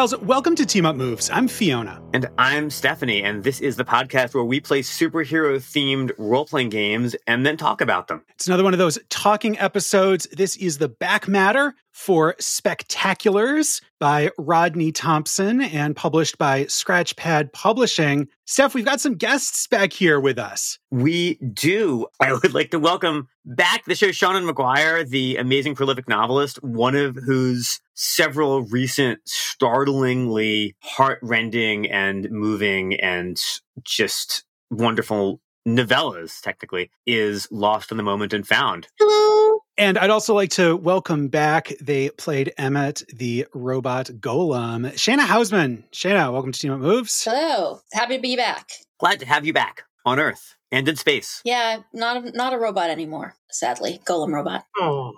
Hey, welcome to Team Up Moves. I'm Fiona. And I'm Stephanie, and this is the podcast where we play superhero themed role playing games and then talk about them. It's another one of those talking episodes. This is the back matter for Spectaculars by Rodney Thompson and published by Scratchpad Publishing. Steph, we've got some guests back here with us. We do. I would like to welcome back the show Seanan McGuire, the amazing prolific novelist, one of whose several recent startlingly heartrending and moving and just wonderful novellas, technically, is Lost in the Moment and Found. Hello. And I'd also like to welcome back. They played emmett the robot golem. Shana Hausman. Shana, welcome to Team Up Moves. Hello. Happy to be back. Glad to have you back on Earth and in space. Yeah, not a, not a robot anymore, sadly. Golem robot. Oh.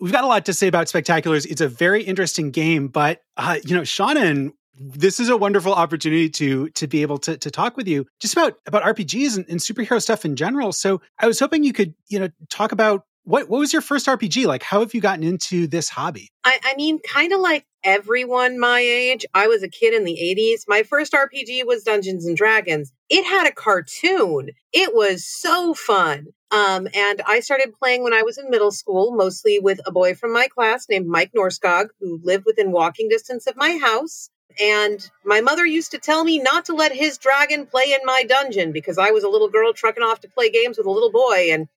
We've got a lot to say about Spectaculars. It's a very interesting game, but uh, you know, Seanan, this is a wonderful opportunity to to be able to to talk with you just about about RPGs and, and superhero stuff in general. So I was hoping you could you know talk about what what was your first RPG like? How have you gotten into this hobby? I, I mean, kind of like everyone my age. I was a kid in the 80s. My first RPG was Dungeons and Dragons. It had a cartoon. It was so fun. Um, and I started playing when I was in middle school, mostly with a boy from my class named Mike Norskog, who lived within walking distance of my house. And my mother used to tell me not to let his dragon play in my dungeon because I was a little girl trucking off to play games with a little boy. And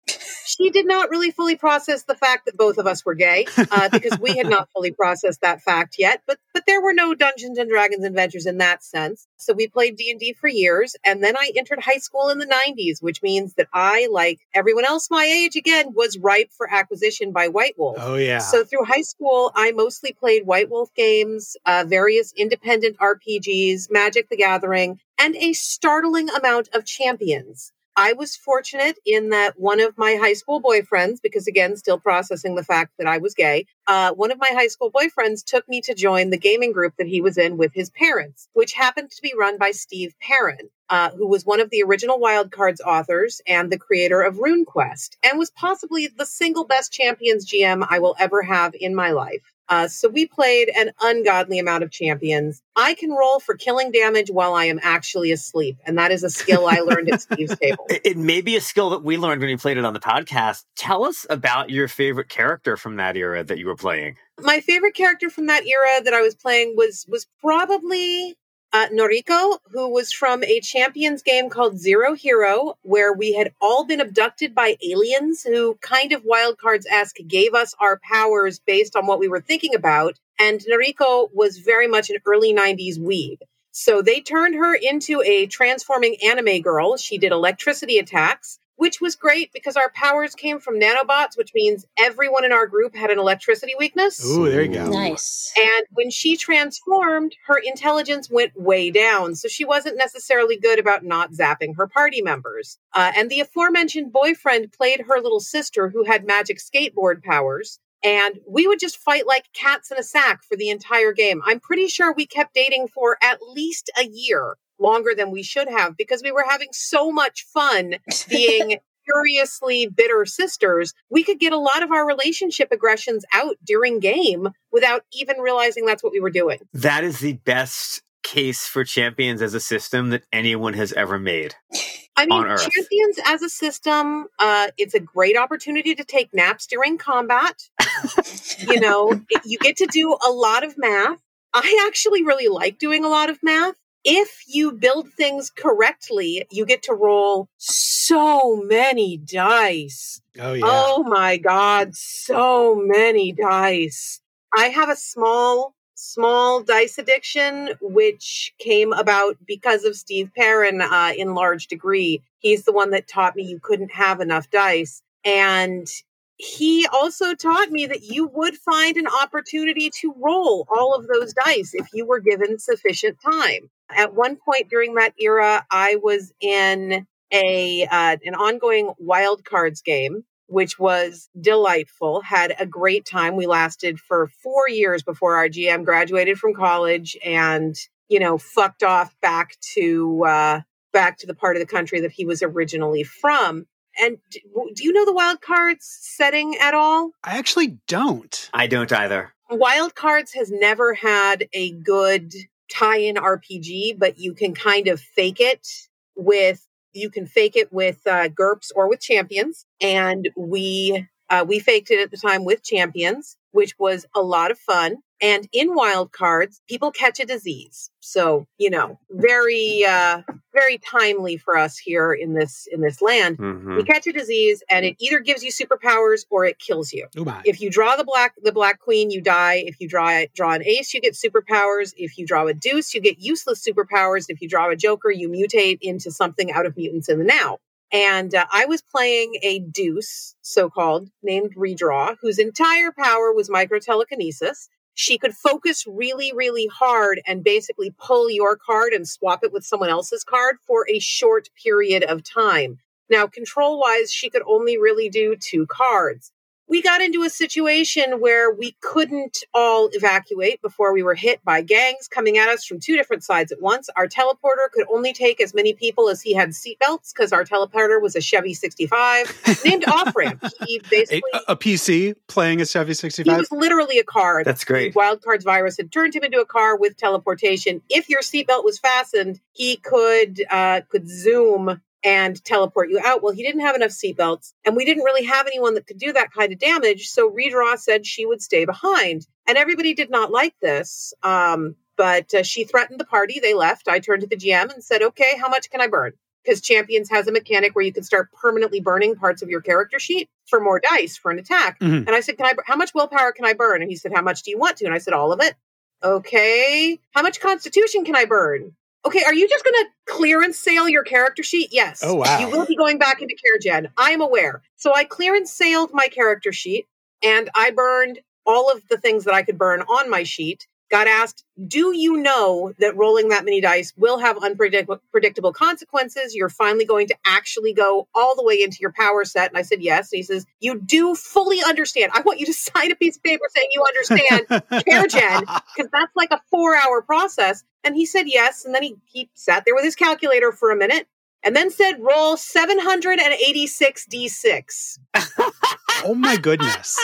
she did not really fully process the fact that both of us were gay uh, because we had not fully processed that fact yet. But but there were no Dungeons and Dragons adventures in that sense. So we played D and D for years, and then I entered high school in the '90s, which means that I, like everyone else my age, again was ripe for acquisition by White Wolf. Oh yeah. So through high school, I mostly played White Wolf games, uh, various independent RPGs, Magic the Gathering, and a startling amount of Champions. I was fortunate in that one of my high school boyfriends, because again, still processing the fact that I was gay, uh, one of my high school boyfriends took me to join the gaming group that he was in with his parents, which happened to be run by Steve Perrin. Uh, who was one of the original Wildcards authors and the creator of RuneQuest, and was possibly the single best Champions GM I will ever have in my life. Uh, so we played an ungodly amount of champions. I can roll for killing damage while I am actually asleep, and that is a skill I learned at Steve's table. It, may be a skill that we learned when we played it on the podcast. Tell us about your favorite character from that era that you were playing. My favorite character from that era that I was playing was was probably uh, Noriko, who was from a champions game called Zero Hero, where we had all been abducted by aliens who kind of wildcards esque gave us our powers based on what we were thinking about. And Noriko was very much an early 90s weeb. So they turned her into a transforming anime girl. She did electricity attacks which was great because our powers came from nanobots, which means everyone in our group had an electricity weakness. Ooh, there you go. Nice. And when she transformed, her intelligence went way down. So she wasn't necessarily good about not zapping her party members. Uh, and the aforementioned boyfriend played her little sister who had magic skateboard powers. And we would just fight like cats in a sack for the entire game. I'm pretty sure we kept dating for at least a year longer than we should have because we were having so much fun being furiously bitter sisters. We could get a lot of our relationship aggressions out during game without even realizing that's what we were doing. That is the best case for champions as a system that anyone has ever made. I mean, champions as a system, uh, it's a great opportunity to take naps during combat. you know, it- you get to do a lot of math. I actually really like doing a lot of math. If you build things correctly, you get to roll so many dice. Oh yeah. Oh my God, so many dice. I have a small, small dice addiction, which came about because of Steve Perrin uh, in large degree. He's the one that taught me you couldn't have enough dice. And he also taught me that you would find an opportunity to roll all of those dice if you were given sufficient time. At one point during that era, I was in a uh, an ongoing wild cards game which was delightful had a great time we lasted for 4 years before our GM graduated from college and you know fucked off back to uh back to the part of the country that he was originally from and do, do you know the wild cards setting at all I actually don't. I don't either. Wild Cards has never had a good tie in RPG, but you can kind of fake it with you can fake it with uh, GURPS or with champions. And we uh, we faked it at the time with champions, which was a lot of fun. And in wild cards, people catch a disease. So, you know, very, uh, very timely for us here in this, in this land. Mhm. You catch a disease and it either gives you superpowers or it kills you. Oh. If you draw the black, the black queen, you die. If you draw, draw an ace, you get superpowers. If you draw a deuce, you get useless superpowers. If you draw a joker, you mutate into something out of mutants in the now. And uh, I was playing a deuce, so called, named Redraw, whose entire power was microtelekinesis. She could focus really, really hard and basically pull your card and swap it with someone else's card for a short period of time. Now, control wise, she could only really do two cards. We got into a situation where we couldn't all evacuate before we were hit by gangs coming at us from two different sides at once. Our teleporter could only take as many people as he had seatbelts because our teleporter was a Chevy 65 named Off Ramp. He A, basically a PC playing a Chevy 65. he 65. was literally a car. That's great. Wildcards virus had turned him into a car with teleportation. If your seatbelt was fastened, he could uh, could zoom and teleport you out. Well, he didn't have enough seatbelts, and we didn't really have anyone that could do that kind of damage. So Redraw said she would stay behind, and everybody did not like this. Um, but uh, she threatened the party. They left. I turned to the GM and said, "Okay, how much can I burn?" Because Champions has a mechanic where you can start permanently burning parts of your character sheet for more dice for an attack. Mhm. And I said, "Can I? How much willpower can I burn?" And he said, "How much do you want to?" And I said, "All of it." Okay. How much Constitution can I burn? Okay. Are you just going to clearance sale your character sheet? Yes. Oh, wow. You will be going back into chargen. I am aware. So I clearance sailed my character sheet, and I burned all of the things that I could burn on my sheet. Got asked, "Do you know that rolling that many dice will have unpredictable consequences? You're finally going to actually go all the way into your power set." And I said, "Yes." And he says, "You do fully understand. I want you to sign a piece of paper saying you understand chargen because that's like a four hour process. And he said yes. And then he, he sat there with his calculator for a minute and then said, roll 786 D6. oh my goodness.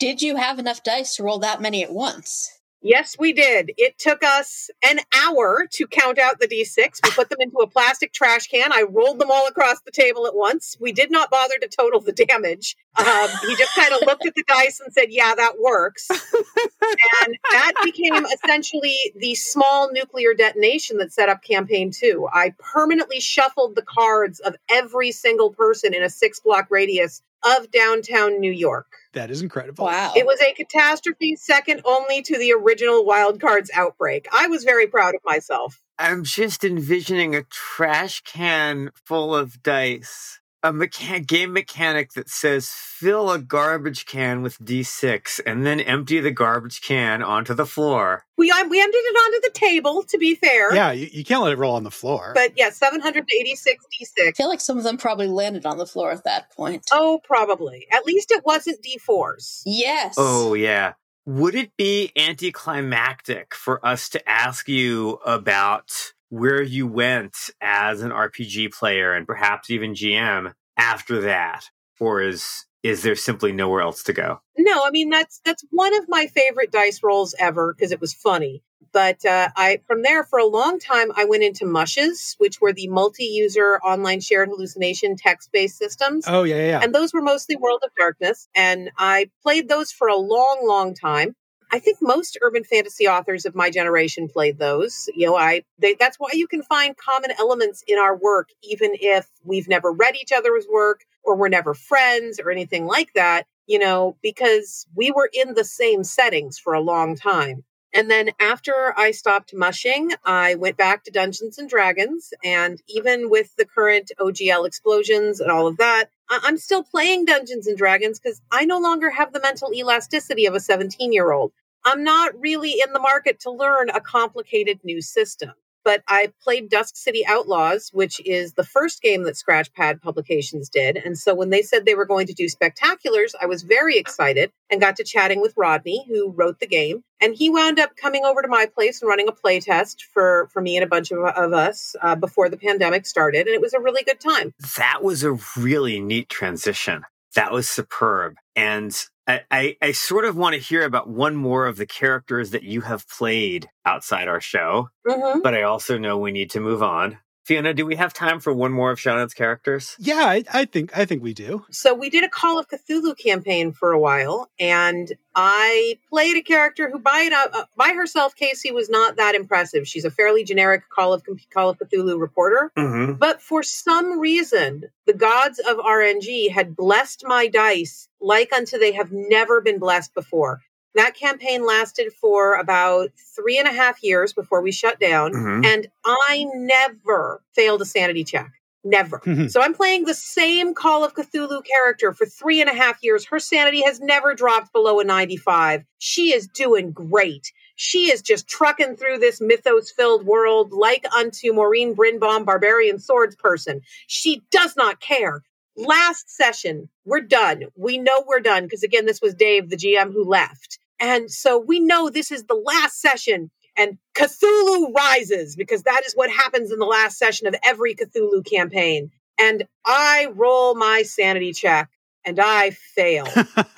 Did you have enough dice to roll that many at once? Yes, we did. It took us an hour to count out the D6. We put them into a plastic trash can. I rolled them all across the table at once. We did not bother to total the damage. Um, he just kind of looked at the dice and said, Yeah, that works. and that became essentially the small nuclear detonation that set up campaign two. I permanently shuffled the cards of every single person in a six block radius of downtown New York. That is incredible. Wow. It was a catastrophe second only to the original Wild Cards outbreak. I was very proud of myself. I'm just envisioning a trash can full of dice. A mecha- game mechanic that says fill a garbage can with D6 and then empty the garbage can onto the floor. We I, we emptied it onto the table, to be fair. Yeah, you, you can't let it roll on the floor. But yeah, 786 d6. I feel like some of them probably landed on the floor at that point. Oh, probably. At least it wasn't D4s. Yes. Oh, yeah. Would it be anticlimactic for us to ask you about where you went as an RPG player and perhaps even GM after that? Or is is there simply nowhere else to go? No, I mean that's that's one of my favorite dice rolls ever because it was funny. But uh, I from there for a long time I went into Mushes, which were the multi-user online shared hallucination text-based systems. oh, yeah, yeah, yeah. and those were mostly World of Darkness. And I played those for a long, long time. I think most urban fantasy authors of my generation played those. You know, I they, that's why you can find common elements in our work, even if we've never read each other's work or we're never friends or anything like that. You know, because we were in the same settings for a long time. And then after I stopped mushing, I went back to Dungeons and Dragons. And even with the current OGL explosions and all of that, I- I'm still playing Dungeons and Dragons because I no longer have the mental elasticity of a 17 year old. I'm not really in the market to learn a complicated new system. But I played Dusk City Outlaws, which is the first game that Scratchpad Publications did. And so when they said they were going to do spectaculars, I was very excited and got to chatting with Rodney, who wrote the game. And he wound up coming over to my place and running a play test for, for me and a bunch of, of us uh, before the pandemic started. And it was a really good time. That was a really neat transition. That was superb. And I, I, I sort of want to hear about one more of the characters that you have played outside our show, Mhm. but I also know we need to move on. Fiona, do we have time for one more of Seanan's characters? Yeah, I, I think I think we do. So we did a Call of Cthulhu campaign for a while, and I played a character who, by it uh, by herself, Casey was not that impressive. She's a fairly generic Call of Call of Cthulhu reporter, Mm-hmm. but for some reason, the gods of RNG had blessed my dice like unto they have never been blessed before. That campaign lasted for about three and a half years before we shut down, Mhm. and I never failed a sanity check. Never. So I'm playing the same Call of Cthulhu character for three and a half years. Her sanity has never dropped below a 95. She is doing great. She is just trucking through this mythos filled world like unto Maureen Brinbaum, barbarian swords person. She does not care. Last session, we're done. We know we're done because, again, this was Dave, the GM, who left. And so we know this is the last session and Cthulhu rises because that is what happens in the last session of every Cthulhu campaign. And I roll my sanity check and I fail.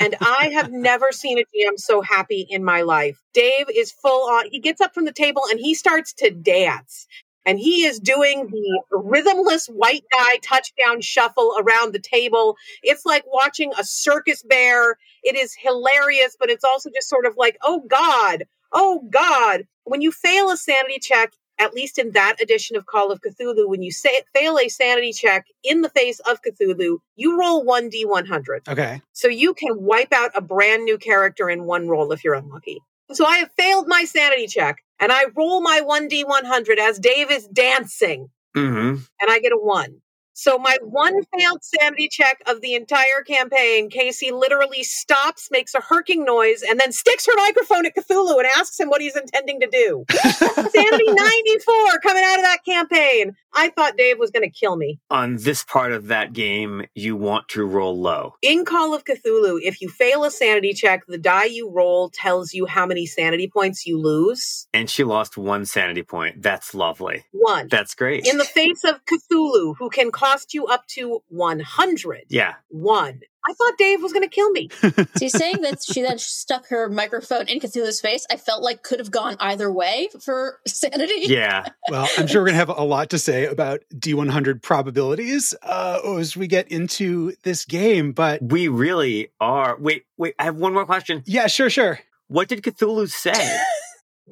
and I have never seen a GM so happy in my life. Dave is full on, he gets up from the table and he starts to dance. And he is doing the rhythmless white guy touchdown shuffle around the table. It's like watching a circus bear. It is hilarious, but it's also just sort of like, oh God, oh God. When you fail a sanity check, at least in that edition of Call of Cthulhu, when you say, fail a sanity check in the face of Cthulhu, you roll 1d100. Okay. So you can wipe out a brand new character in one roll if you're unlucky. So I have failed my sanity check and I roll my 1d100 as Dave is dancing Mm-hmm. and I get a one. So my one failed sanity check of the entire campaign, Casey literally stops, makes a herking noise, and then sticks her microphone at Cthulhu and asks him what he's intending to do. sanity 94 coming out of that campaign. I thought Dave was going to kill me. On this part of that game, you want to roll low. In Call of Cthulhu, if you fail a sanity check, the die you roll tells you how many sanity points you lose. And she lost one sanity point. That's lovely. One. That's great. In the face of Cthulhu, who can cost you up to 100. yeah. One. I thought Dave was going to kill me. See, saying that she then stuck her microphone in Cthulhu's face, I felt like could have gone either way for sanity. Yeah. Well, I'm sure we're going to have a lot to say about D100 probabilities uh, as we get into this game. But We really are. Wait, wait. I have one more question. yeah, sure, sure. What did Cthulhu say?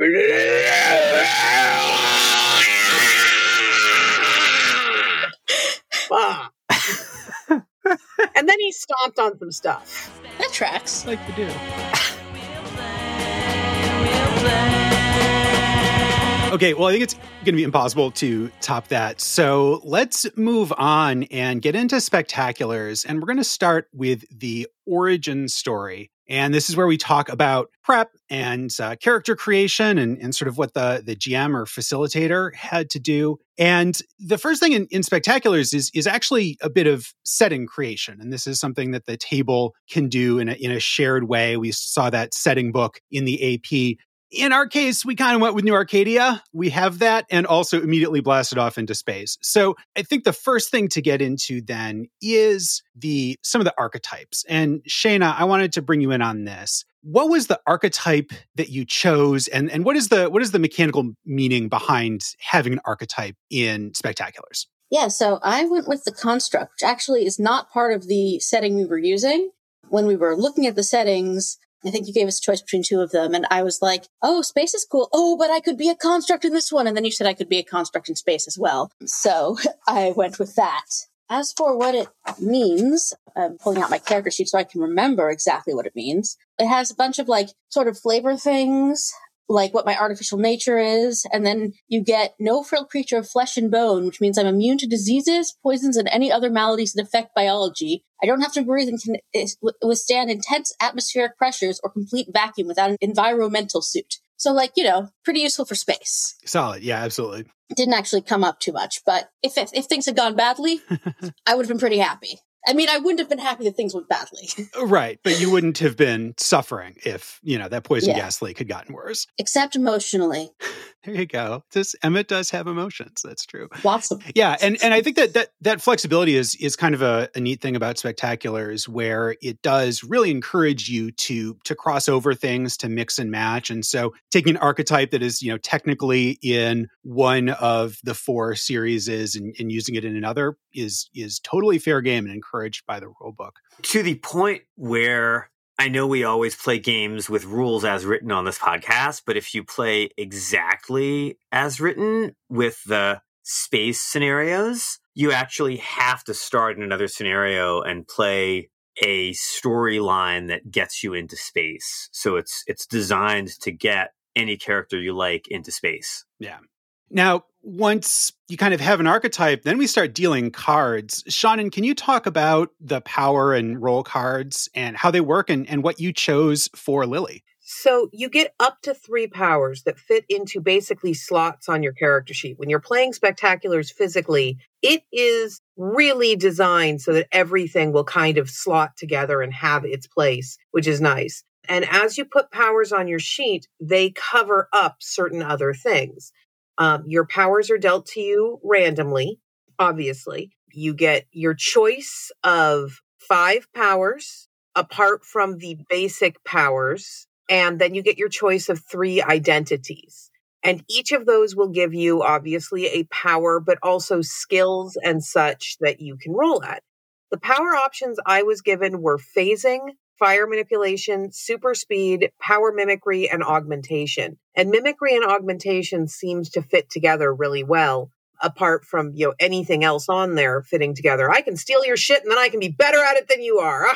And then he stomped on some stuff. That tracks. Like to do. Okay, well, I think it's going to be impossible to top that. So let's move on and get into spectaculars. And we're going to start with the origin story. And this is where we talk about prep and uh, character creation and, and sort of what the, the GM or facilitator had to do. And the first thing in, in spectaculars is, is actually a bit of setting creation. And this is something that the table can do in a, in a shared way. We saw that setting book in the AP in our case, we kind of went with New Arcadia. We have that and also immediately blasted off into space. So I think the first thing to get into then is the some of the archetypes. And Shana, I wanted to bring you in on this. What was the archetype that you chose and, and what is the what is the mechanical meaning behind having an archetype in spectaculars? Yeah, so I went with the construct, which actually is not part of the setting we were using. When we were looking at the settings, I think you gave us a choice between two of them, and I was like, oh, space is cool. Oh, but I could be a construct in this one. And then you said I could be a construct in space as well. So I went with that. As for what it means, I'm pulling out my character sheet so I can remember exactly what it means. It has a bunch of like sort of flavor things, like what my artificial nature is, and then you get no frill creature of flesh and bone, which means I'm immune to diseases, poisons, and any other maladies that affect biology. I don't have to breathe and can withstand intense atmospheric pressures or complete vacuum without an environmental suit. So, like, you know, pretty useful for space. Solid. Yeah, absolutely. Didn't actually come up too much, but if, if, if things had gone badly, I would have been pretty happy. I mean, I wouldn't have been happy that things went badly. Right. But you wouldn't have been suffering if, you know, that poison Yeah. gas leak had gotten worse. except emotionally. There you go. This Emmett does have emotions. That's true. Lots of yeah, and and I think that that that flexibility is is kind of a, a neat thing about spectaculars, where it does really encourage you to to cross over things, to mix and match. And so, taking an archetype that is you know technically in one of the four series and, and using it in another is is totally fair game and encouraged by the rule book. To the point where I know we always play games with rules as written on this podcast, but if you play exactly as written with the space scenarios, you actually have to start in another scenario and play a storyline that gets you into space. So it's it's designed to get any character you like into space. Yeah. Now, once you kind of have an archetype, then we start dealing cards. Seanan, can you talk about the power and role cards and how they work and, and what you chose for Lily? So you get up to three powers that fit into basically slots on your character sheet. When you're playing spectaculars physically, it is really designed so that everything will kind of slot together and have its place, which is nice. And as you put powers on your sheet, they cover up certain other things. Um, your powers are dealt to you randomly, obviously. You get your choice of five powers apart from the basic powers, and then you get your choice of three identities. And each of those will give you obviously a power, but also skills and such that you can roll at. The power options I was given were phasing, fire manipulation, super speed, power mimicry, and augmentation. And mimicry and augmentation seems to fit together really well. Apart from you know anything else on there fitting together, I can steal your shit and then I can be better at it than you are.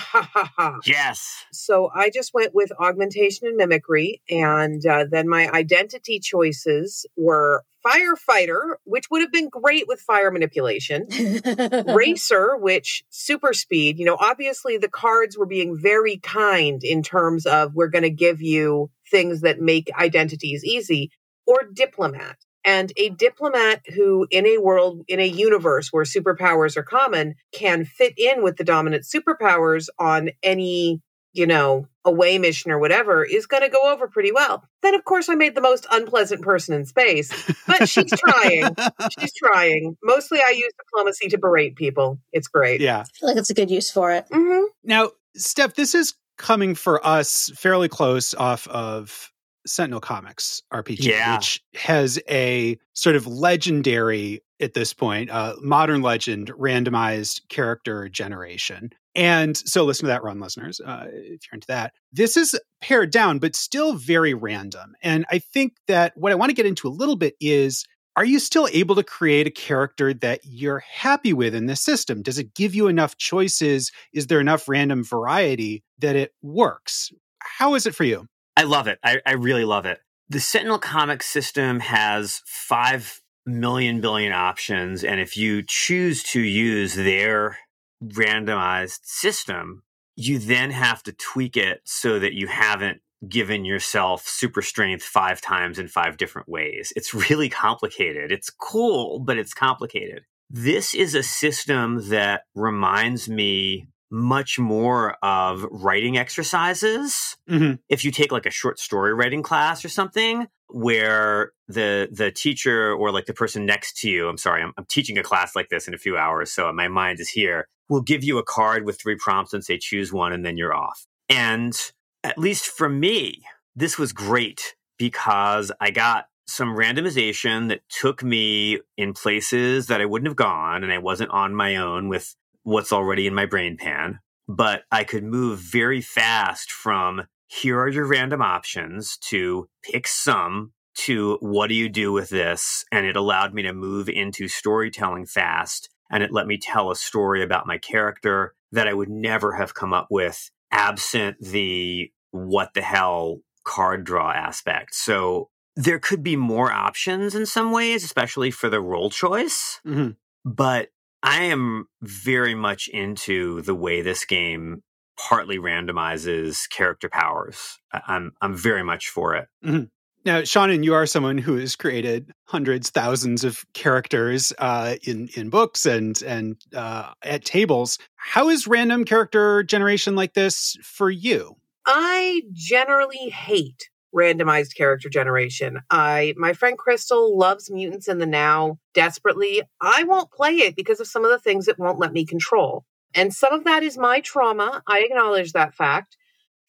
yes. So I just went with augmentation and mimicry, and uh, then my identity choices were firefighter, which would have been great with fire manipulation, racer, which super speed, you know, obviously the cards were being very kind in terms of we're going to give you things that make identities easy, or diplomat. And a diplomat who, in a world, in a universe where superpowers are common, can fit in with the dominant superpowers on any you know, away mission or whatever is going to go over pretty well. Then, of course, I made the most unpleasant person in space, but she's trying. she's trying. Mostly, I use diplomacy to berate people. It's great. Yeah. I feel like it's a good use for it. Mm-hmm. Now, Steph, this is coming for us fairly close off of Sentinel Comics RPG, Yeah. which has a sort of legendary at this point, uh, modern legend randomized character generation. And so listen to that run, listeners, uh, if you're into that. This is pared down, but still very random. And I think that what I want to get into a little bit is are you still able to create a character that you're happy with in this system? Does it give you enough choices? Is there enough random variety that it works? How is it for you? I love it. I, I really love it. The Sentinel Comics system has five million billion options. And if you choose to use their randomized system, you then have to tweak it so that you haven't given yourself super strength five times in five different ways. It's really complicated. It's cool, but it's complicated. This is a system that reminds me much more of writing exercises. Mhm. If you take like a short story writing class or something where the the teacher or like the person next to you, I'm sorry, I'm, I'm teaching a class like this in a few hours, so my mind is here, will give you a card with three prompts and say choose one and then you're off. And at least for me, this was great because I got some randomization that took me in places that I wouldn't have gone and I wasn't on my own with what's already in my brain pan, but I could move very fast from here are your random options to pick some to what do you do with this? And it allowed me to move into storytelling fast and it let me tell a story about my character that I would never have come up with absent the what the hell card draw aspect. So there could be more options in some ways, especially for the role choice. Mhm. But I am very much into the way this game partly randomizes character powers. I- I'm I'm very much for it. Now, Seanan, you are someone who has created hundreds, thousands of characters uh, in in books and and uh, at tables. How is random character generation like this for you? I generally hate randomized character generation. I my friend Crystal loves Mutants in the Now desperately. I won't play it because of some of the things it won't let me control. And some of that is my trauma. I acknowledge that fact.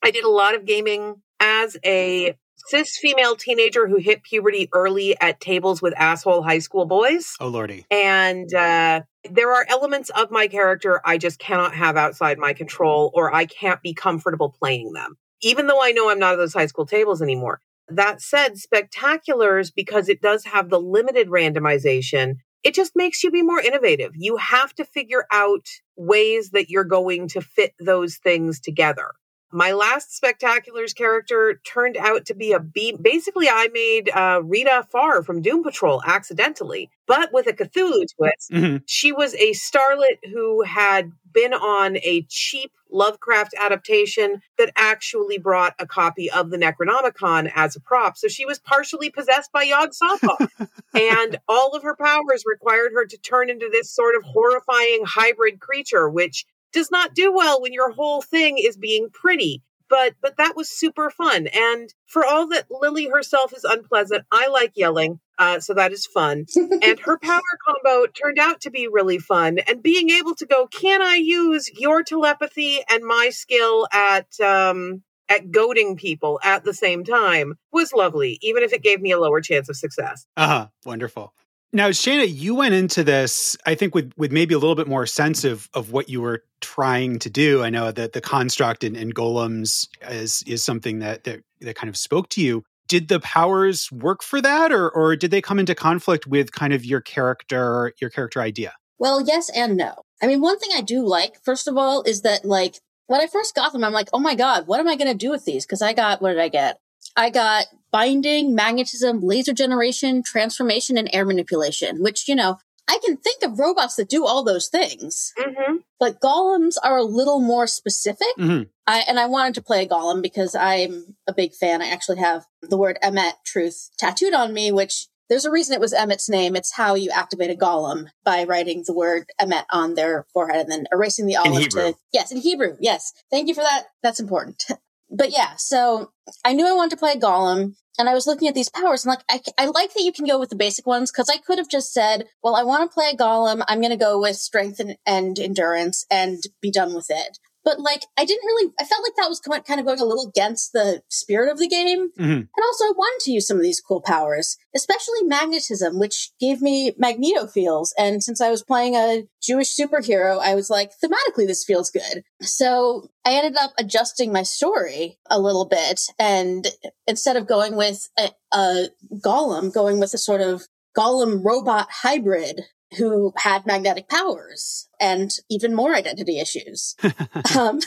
I did a lot of gaming as a cis female teenager who hit puberty early at tables with asshole high school boys. Oh lordy. And uh, there are elements of my character I just cannot have outside my control, or I can't be comfortable playing them, even though I know I'm not at those high school tables anymore. That said, Spectaculars, because it does have the limited randomization, it just makes you be more innovative. You have to figure out ways that you're going to fit those things together. My last Spectaculars character turned out to be a B. Basically, I made uh, Rita Farr from Doom Patrol accidentally, but with a Cthulhu twist. Mhm. She was a starlet who had been on a cheap Lovecraft adaptation that actually brought a copy of the Necronomicon as a prop. So she was partially possessed by Yog Sothoth. and all of her powers required her to turn into this sort of horrifying hybrid creature, which does not do well when your whole thing is being pretty. But but that was super fun. And for all that Lily herself is unpleasant, I like yelling. Uh, so that is fun. and her power combo turned out to be really fun. And being able to go, can I use your telepathy and my skill at um at goading people at the same time was lovely, even if it gave me a lower chance of success. Uh-huh. Wonderful. Now, Shana, you went into this, I think, with with maybe a little bit more sense of of what you were trying to do. I know that the construct and, and golems is is something that, that that kind of spoke to you. Did the powers work for that, or or did they come into conflict with kind of your character your character idea? Well, yes and no. I mean, one thing I do like, first of all, is that like when I first got them, I'm like, oh my God, what am I going to do with these? Because I got, what did I get? I got binding, magnetism, laser generation, transformation, and air manipulation, which, you know, I can think of robots that do all those things, Mm-hmm. but golems are a little more specific. Mhm. I, and I wanted to play a golem because I'm a big fan. I actually have the word Emmet Truth tattooed on me, which there's a reason it was Emmet's name. It's how you activate a golem by writing the word Emmet on their forehead and then erasing the aleph Hebrew. to yes, in Hebrew. Yes, thank you for that. That's important. but yeah, so I knew I wanted to play a golem. And I was looking at these powers and like, I, I like that you can go with the basic ones because I could have just said, well, I want to play a golem. I'm going to go with strength and, and endurance and be done with it. But like, I didn't really, I felt like that was kind of going a little against the spirit of the game. Mhm. And also, I wanted to use some of these cool powers, especially magnetism, which gave me magneto feels. And since I was playing a Jewish superhero, I was like, thematically, this feels good. So I ended up adjusting my story a little bit. And instead of going with a, a golem, going with a sort of golem robot hybrid who had magnetic powers and even more identity issues. um,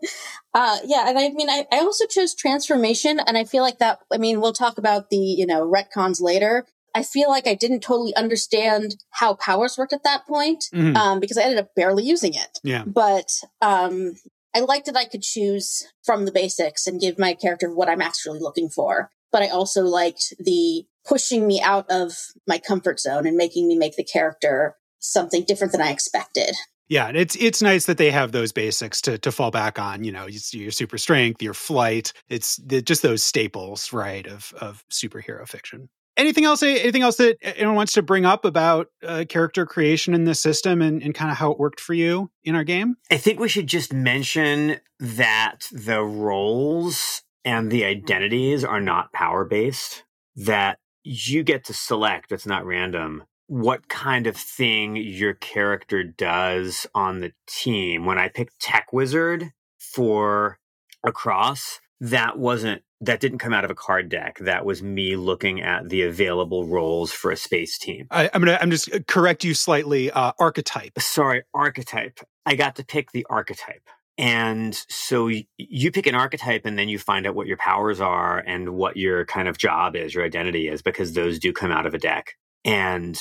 uh, yeah, and I mean, I, I also chose transformation, and I feel like that. I mean, we'll talk about the you know retcons later. I feel like I didn't totally understand how powers worked at that point Mhm. um, because I ended up barely using it. Yeah. But um, I liked that I could choose from the basics and give my character what I'm actually looking for. But I also liked the pushing me out of my comfort zone and making me make the character something different than I expected. Yeah, and it's it's nice that they have those basics to to fall back on. You know, your super strength, your flight. It's the, just those staples, right, of of superhero fiction. Anything else? Anything else that anyone wants to bring up about uh, character creation in this system and, and kind of how it worked for you in our game? I think we should just mention that the roles and the identities are not power based, that you get to select, it's not random, what kind of thing your character does on the team. When I picked Tech Wizard for Across, that wasn't that didn't come out of a card deck. That was me looking at the available roles for a space team. I, I'm gonna I'm just correct you slightly. Uh, archetype. sorry, archetype. I got to pick the archetype. And so you pick an archetype and then you find out what your powers are and what your kind of job is, your identity is, because those do come out of a deck. And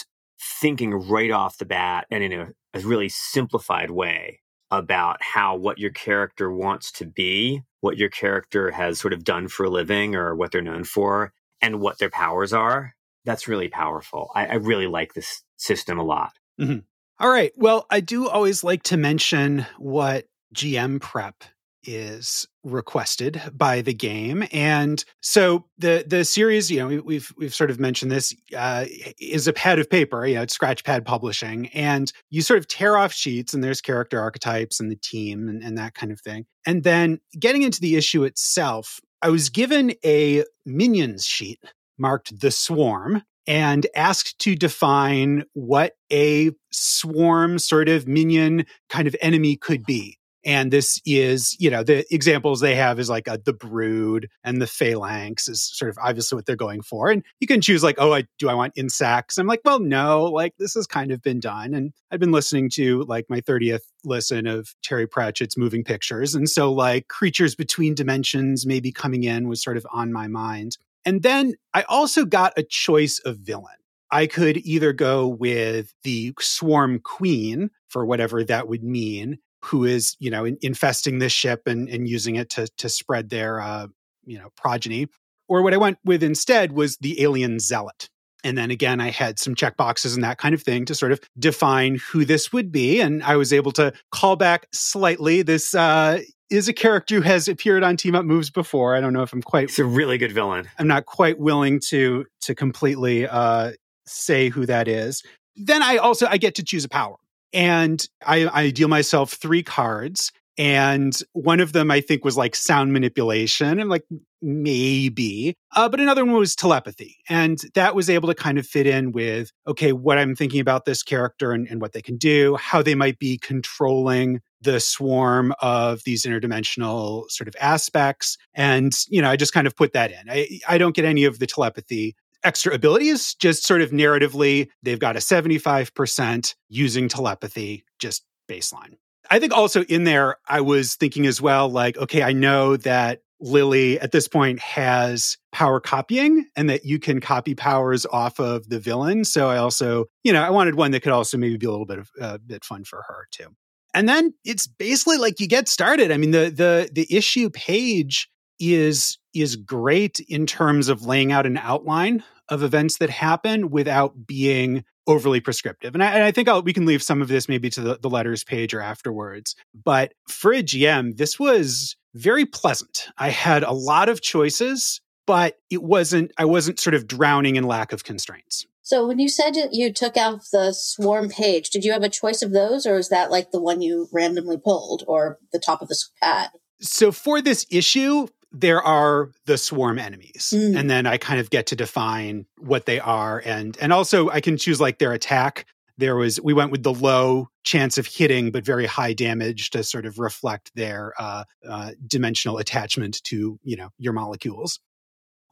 thinking right off the bat and in a, a really simplified way about how what your character wants to be, what your character has sort of done for a living or what they're known for, and what their powers are, that's really powerful. I, I really like this system a lot. Mm-hmm. All right. Well, I do always like to mention what GM prep is requested by the game and so the the series you know we, we've we've sort of mentioned this uh, is a pad of paper you know it's scratchpad publishing and you sort of tear off sheets and there's character archetypes and the team and, and that kind of thing and then getting into the issue itself i was given a minions sheet marked the swarm and asked to define what a swarm sort of minion kind of enemy could be. And this is, you know, the examples they have is like a, the brood and the phalanx is sort of obviously what they're going for. And you can choose like, oh, I, do I want insects? I'm like, well, no, like this has kind of been done. And I've been listening to like my 30th listen of Terry Pratchett's moving pictures. And so like creatures between dimensions maybe coming in was sort of on my mind. And then I also got a choice of villain. I could either go with the swarm queen for whatever that would mean, who is, you know, in, infesting this ship and, and using it to, to spread their, uh, you know, progeny. Or what I went with instead was the alien zealot. And then again, I had some check boxes and that kind of thing to sort of define who this would be. And I was able to call back slightly this uh, is a character who has appeared on Team Up Moves before. I don't know if I'm quite. It's a really good villain. I'm not quite willing to to completely uh, say who that is. Then I also I get to choose a power, and I, I deal myself three cards, and one of them I think was like sound manipulation. and like, maybe. Uh, but another one was telepathy. And that was able to kind of fit in with, okay, what I'm thinking about this character and, and what they can do, how they might be controlling the swarm of these interdimensional sort of aspects. And, you know, I just kind of put that in. I, I don't get any of the telepathy extra abilities, just sort of narratively, they've got a 75% using telepathy, just baseline. I think also in there, I was thinking as well, like, okay, I know that Lily at this point has power copying and that you can copy powers off of the villain. So I also, you know, I wanted one that could also maybe be a little bit of a uh, bit fun for her too. And then it's basically like you get started. I mean, the the the issue page is is great in terms of laying out an outline of events that happen without being overly prescriptive. And I, and I think I'll, we can leave some of this maybe to the, the letters page or afterwards. But for a GM, this was very pleasant. I had a lot of choices, but it wasn't, I wasn't sort of drowning in lack of constraints. So when you said you took out the swarm page, did you have a choice of those or is that like the one you randomly pulled or the top of the pad? So for this issue, there are the swarm enemies mm. and then i kind of get to define what they are and and also i can choose like their attack. There was we went with the low chance of hitting but very high damage to sort of reflect their uh, uh, dimensional attachment to you know your molecules.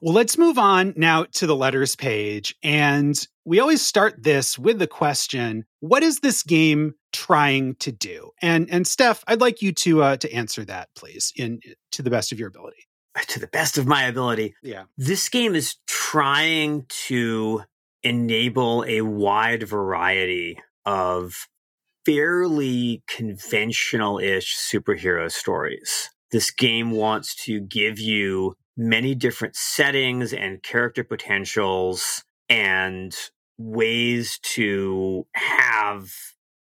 Well let's move on now to the letters page and we always start this with the question what is this game trying to do? And and steph i'd like you to uh, to answer that please in to the best of your ability to the best of my ability. Yeah. This game is trying to enable a wide variety of fairly conventional ish superhero stories. This game wants to give you many different settings and character potentials and ways to have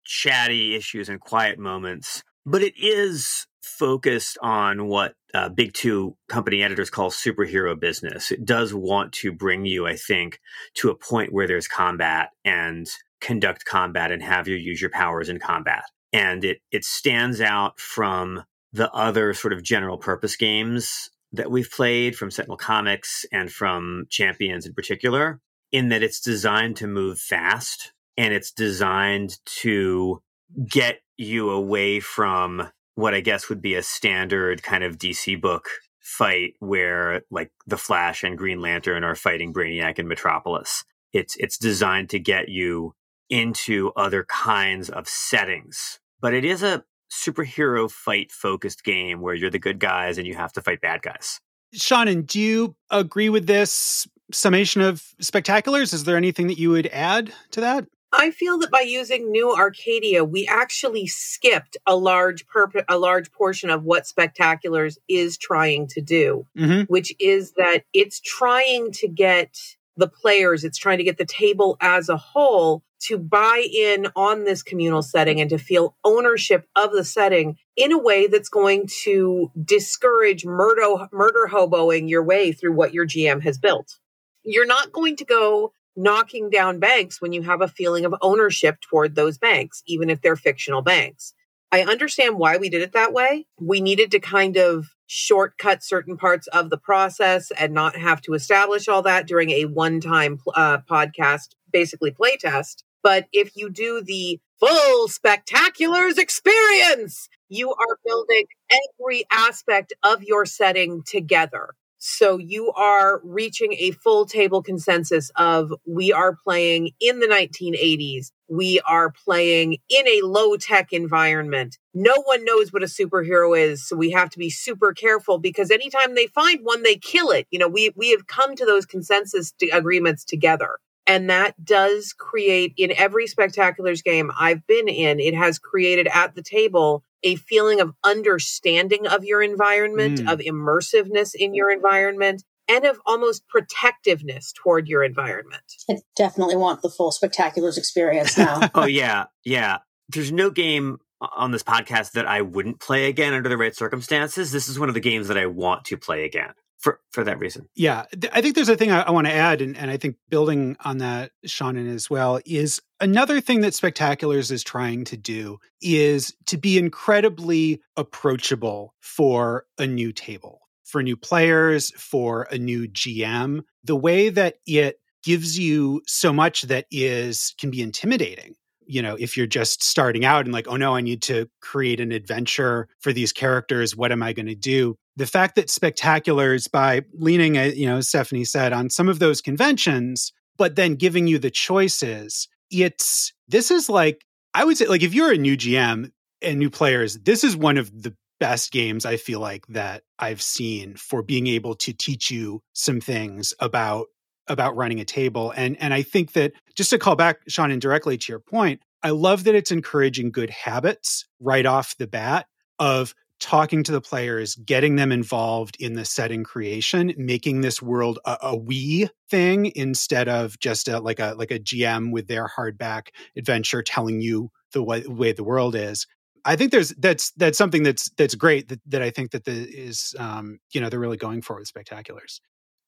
chatty issues and quiet moments. But it is focused on what uh, Big Two company editors call superhero business. It does want to bring you, I think, to a point where there's combat and conduct combat and have you use your powers in combat. And it it stands out from the other sort of general purpose games that we've played from Sentinel Comics and from Champions in particular, in that it's designed to move fast and it's designed to get you away from what I guess would be a standard kind of DC book fight where like the Flash and Green Lantern are fighting Brainiac and Metropolis. It's it's designed to get you into other kinds of settings. But it is a superhero fight focused game where you're the good guys and you have to fight bad guys. Seanan, do you agree with this summation of spectaculars? Is there anything that you would add to that? I feel that by using New Arcadia, we actually skipped a large perp- a large portion of what Spectaculars is trying to do, mm-hmm. which is that it's trying to get the players, it's trying to get the table as a whole to buy in on this communal setting and to feel ownership of the setting in a way that's going to discourage murder, murder hoboing your way through what your GM has built. You're not going to go knocking down banks when you have a feeling of ownership toward those banks, even if they're fictional banks. I understand why we did it that way. We needed to kind of shortcut certain parts of the process and not have to establish all that during a one time uh, podcast, basically playtest. But if you do the full spectaculars experience, you are building every aspect of your setting together. So you are reaching a full table consensus of we are playing in the 1980s. We are playing in a low tech environment. No one knows what a superhero is. So we have to be super careful because anytime they find one, they kill it. You know, we, we have come to those consensus agreements together. And that does create in every spectaculars game I've been in, it has created at the table a feeling of understanding of your environment, mm. of immersiveness in your environment, and of almost protectiveness toward your environment. I definitely want the full spectaculars experience now. oh yeah, yeah. There's no game on this podcast that I wouldn't play again under the right circumstances. This is one of the games that I want to play again for for that reason. Yeah, I think there's a thing I, I want to add, and, and I think building on that, Seanan, as well, is another thing that Spectaculars is trying to do is to be incredibly approachable for a new table, for new players, for a new GM. The way that it gives you so much that is can be intimidating you know, if you're just starting out and like, oh no, I need to create an adventure for these characters, what am I going to do? The fact that spectaculars, by leaning, eh, you know, Stephanie said, on some of those conventions, but then giving you the choices, it's this is like, I would say, like, if you're a new GM and new players, this is one of the best games I feel like that I've seen for being able to teach you some things about about running a table. And and I think that just to call back, Sean, indirectly to your point, I love that it's encouraging good habits right off the bat of talking to the players, getting them involved in the setting creation, making this world a, a we thing instead of just a, like a like a GM with their hardback adventure telling you the way, way the world is. I think there's that's that's something that's that's great that, that I think that the is um, you know they're really going for with spectaculars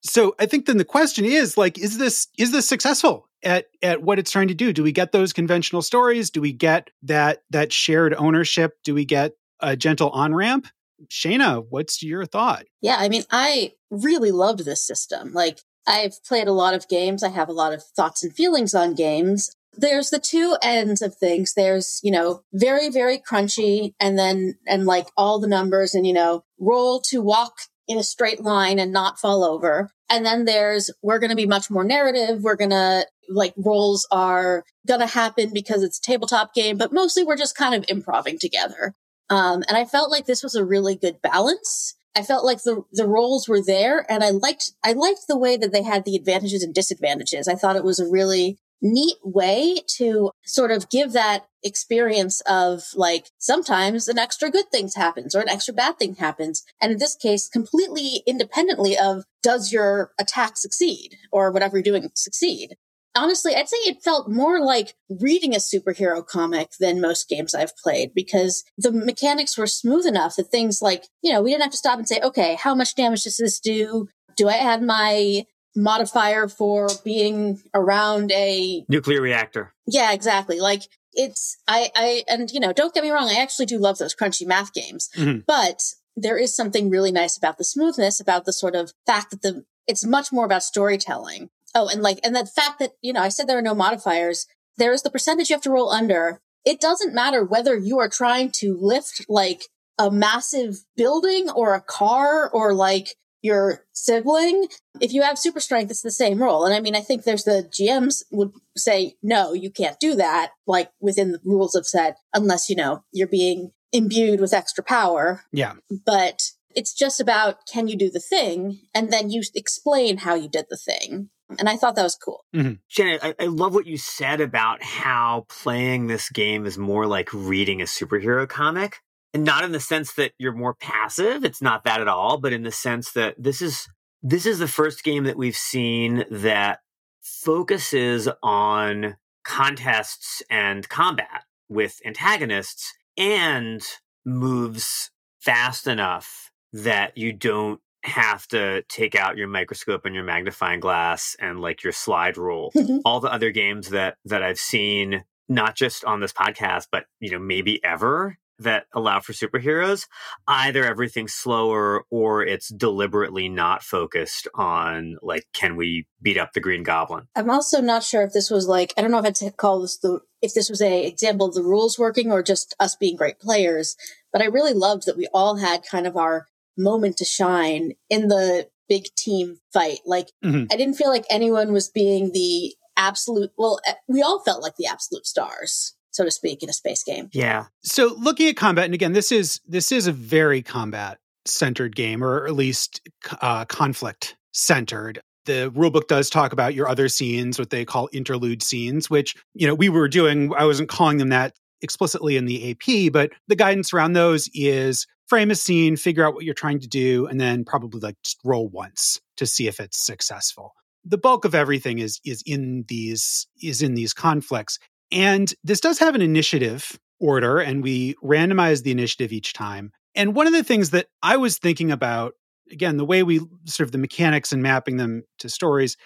so I think then the question is like, is this is this successful at at what it's trying to do? Do we get those conventional stories? Do we get that that shared ownership? Do we get a gentle on ramp? Shana, what's your thought? Yeah, I mean, I really loved this system. Like, I've played a lot of games. I have a lot of thoughts and feelings on games. There's the two ends of things. There's, you know, very, very crunchy and then, and like all the numbers and, you know, roll to walk in a straight line and not fall over. And then there's, we're going to be much more narrative. We're going to, like, rolls are going to happen because it's a tabletop game, but mostly we're just kind of improving together. Um, and I felt like this was a really good balance. I felt like the, the rolls were there and I liked, I liked the way that they had the advantages and disadvantages. I thought it was a really neat way to sort of give that experience of like sometimes an extra good thing happens or an extra bad thing happens. And in this case, completely independently of does your attack succeed or whatever you're doing succeed. Honestly, I'd say it felt more like reading a superhero comic than most games I've played because the mechanics were smooth enough that things like, you know, we didn't have to stop and say, okay, how much damage does this do? Do I add my modifier for being around a nuclear reactor. Yeah, exactly. Like it's I I and you know, don't get me wrong, I actually do love those crunchy math games. Mm-hmm. But there is something really nice about the smoothness, about the sort of fact that the it's much more about storytelling. Oh, and like and the fact that, you know, I said there are no modifiers. There is the percentage you have to roll under. It doesn't matter whether you are trying to lift like a massive building or a car or like your sibling. If you have super strength, it's the same roll. And I mean, I think there's the GMs would say, no, you can't do that, like within the rules of set, unless, you know, you're being imbued with extra power. Yeah. But it's just about can you do the thing? And then you explain how you did the thing. And I thought that was cool. Mm-hmm. Seanan, I, I love what you said about how playing this game is more like reading a superhero comic and not in the sense that you're more passive it's not that at all but in the sense that this is this is the first game that we've seen that focuses on contests and combat with antagonists and moves fast enough that you don't have to take out your microscope and your magnifying glass and like your slide rule. Mm-hmm. All the other games that that I've seen not just on this podcast but you know maybe ever that allow for superheroes, either everything's slower or it's deliberately not focused on like, can we beat up the Green Goblin? I'm also not sure if this was like I don't know if I'd call this the if this was a example of the rules working or just us being great players. But I really loved that we all had kind of our moment to shine in the big team fight. Like mm-hmm. I didn't feel like anyone was being the absolute. Well, eh, we all felt like the absolute stars so to speak, in a space game. Yeah. So looking at combat, and again, this is this is a very combat centered game, or at least uh, conflict centered. The rulebook does talk about your other scenes, what they call interlude scenes, which you know we were doing. I wasn't calling them that explicitly in the AP, but the guidance around those is frame a scene, figure out what you're trying to do, and then probably like just roll once to see if it's successful. The bulk of everything is is in these is in these conflicts. And this does have an initiative order, and we randomize the initiative each time. And one of the things that I was thinking about, again, the way we sort of the mechanics and mapping them to stories,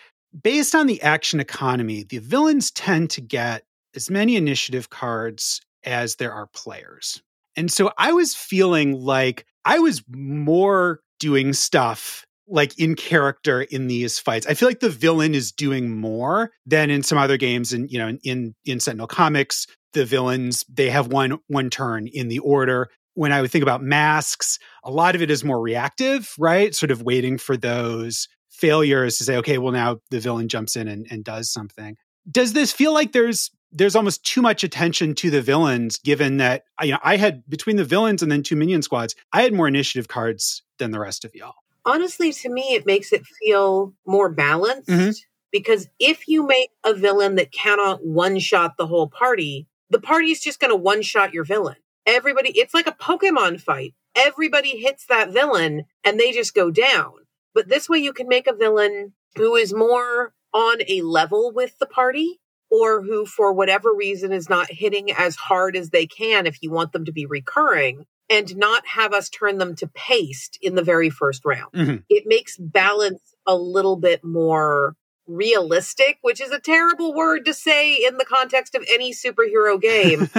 based on the action economy, the villains tend to get as many initiative cards as there are players. And so I was feeling like I was more doing stuff like in character in these fights. I feel like the villain is doing more than in some other games. And you know, in in Sentinel Comics, the villains they have one one turn in the order. When I would think about masks, a lot of it is more reactive, right? Sort of waiting for those failures to say, okay, well now the villain jumps in and, and does something. Does this feel like there's there's almost too much attention to the villains, given that you know I had between the villains and then two minion squads, I had more initiative cards than the rest of y'all honestly, to me, it makes it feel more balanced mm-hmm. because if you make a villain that cannot one shot the whole party, the party is just going to one shot your villain. Everybody, it's like a Pokemon fight. Everybody hits that villain and they just go down. But this way, you can make a villain who is more on a level with the party or who, for whatever reason, is not hitting as hard as they can if you want them to be recurring and not have us turn them to paste in the very first round. Mm-hmm. It makes balance a little bit more realistic, which is a terrible word to say in the context of any superhero game.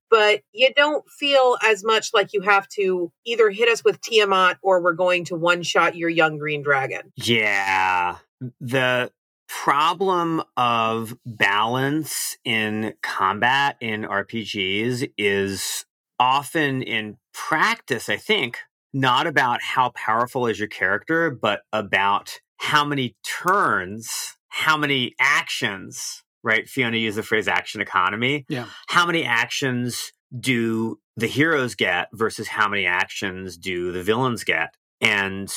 but you don't feel as much like you have to either hit us with Tiamat or we're going to one shot your young green dragon. Yeah. The problem of balance in combat in RPGs is often in practice, I think, not about how powerful is your character, but about how many turns, how many actions, right? Fiona used the phrase action economy. Yeah. How many actions do the heroes get versus how many actions do the villains get? And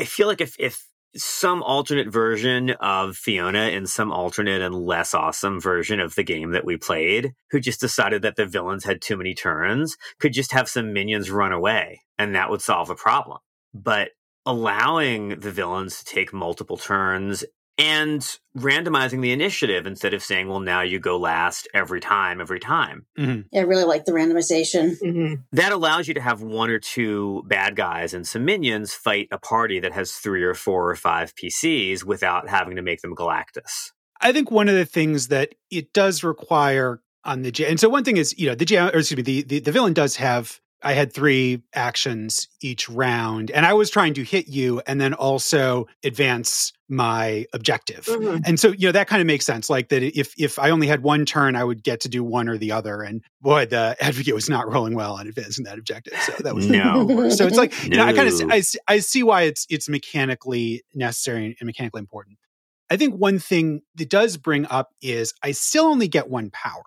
I feel like if, if some alternate version of Fiona in some alternate and less awesome version of the game that we played, who just decided that the villains had too many turns, could just have some minions run away and that would solve the problem. But allowing the villains to take multiple turns and randomizing the initiative instead of saying, well, now you go last every time, every time. Mm-hmm. Yeah, I really like the randomization. Mm-hmm. That allows you to have one or two bad guys and some minions fight a party that has three or four or five PCs without having to make them Galactus. I think one of the things that it does require on the J, and so one thing is, you know, the J, or excuse me, the, the, the villain does have I had three actions each round, and I was trying to hit you and then also advance my objective. Mm-hmm. And so, you know, that kind of makes sense. Like that if if I only had one turn, I would get to do one or the other. And boy, the advocate was not rolling well on advancing that objective. So that was no. so it's like no. you know, I kind of I, I see why it's it's mechanically necessary and mechanically important. I think one thing that does bring up is I still only get one power,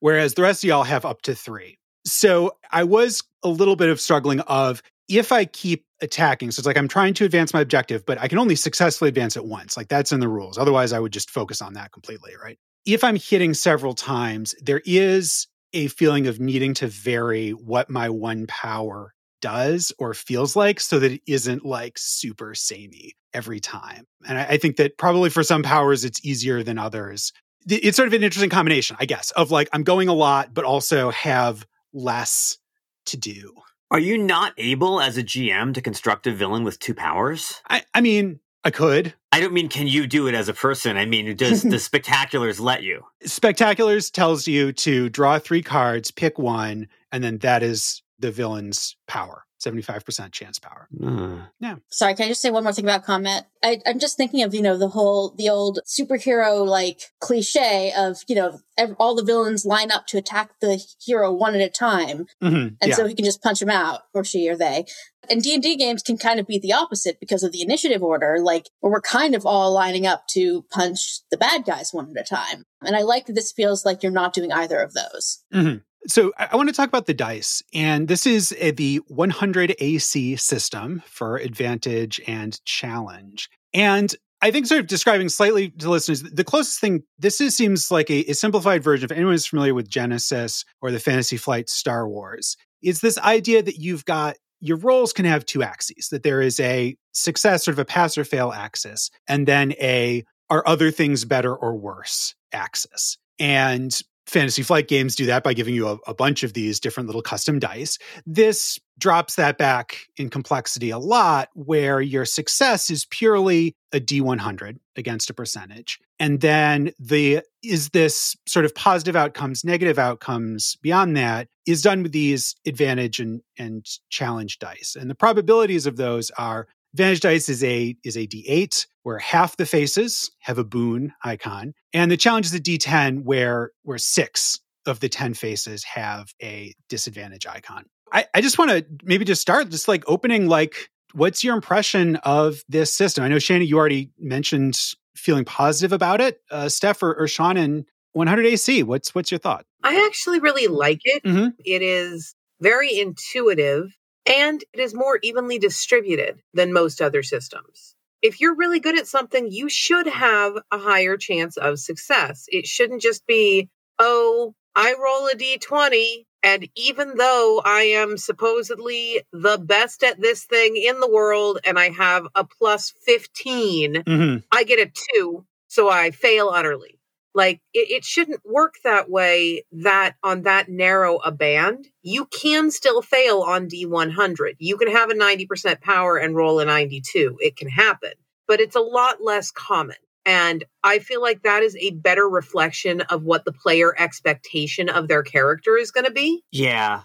whereas the rest of y'all have up to three. So I was a little bit of struggling of if I keep attacking, so it's like I'm trying to advance my objective, but I can only successfully advance it once. Like that's in the rules. Otherwise, I would just focus on that completely, right? If I'm hitting several times, there is a feeling of needing to vary what my one power does or feels like so that it isn't like super samey every time. And I, I think that probably for some powers it's easier than others it's sort of an interesting combination, I guess, of like I'm going a lot, but also have less to do. Are you not able as a GM to construct a villain with two powers? I, I mean, I could. I don't mean can you do it as a person. I mean, does the spectaculars let you? Spectaculars tells you to draw three cards, pick one, and then that is the villain's power. 75% chance power. Uh. Yeah. Sorry, can I just say one more thing about Comet? I, I'm just thinking of, you know, the whole, the old superhero like cliche of, you know, ev- all the villains line up to attack the hero one at a time. Mhm. And Yeah. so he can just punch them out, or she or they. And D&D games can kind of be the opposite because of the initiative order, like where we're kind of all lining up to punch the bad guys one at a time. And I like that this feels like you're not doing either of those. Mhm. So I, want to talk about the dice, and this is uh, the 100 AC system for advantage and challenge. And I think, sort of describing slightly to listeners, the closest thing this is seems like a, a simplified version. If anyone is familiar with Genesys or the Fantasy Flight Star Wars, is this idea that you've got your rolls can have two axes. That there is a success, sort of a pass or fail axis, and then a are other things better or worse axis. And fantasy flight games do that by giving you a, a bunch of these different little custom dice. This drops that back in complexity a lot, where your success is purely a D100 against a percentage. And then the is this sort of positive outcomes, negative outcomes beyond that is done with these advantage and, and challenge dice. And the probabilities of those are Advantage dice is a is a D8 where half the faces have a boon icon, and the challenge is a D10 where where six of the 10 faces have a disadvantage icon. I, I just want to maybe just start just like opening like what's your impression of this system? I know Shannon, you already mentioned feeling positive about it. Uh, Steph or, or Seanan, 100 AC, what's what's your thought? I actually really like it. Mhm. It is very intuitive and it is more evenly distributed than most other systems. If you're really good at something, you should have a higher chance of success. It shouldn't just be, oh, I roll a d20, and even though I am supposedly the best at this thing in the world and I have a plus 15, Mhm. I get a two, so I fail utterly. Like it, it shouldn't work that way that on that narrow a band. You can still fail on D100. You can have a 90% power and roll a 92. It can happen, but it's a lot less common. And I feel like that is a better reflection of what the player expectation of their character is going to be. Yeah.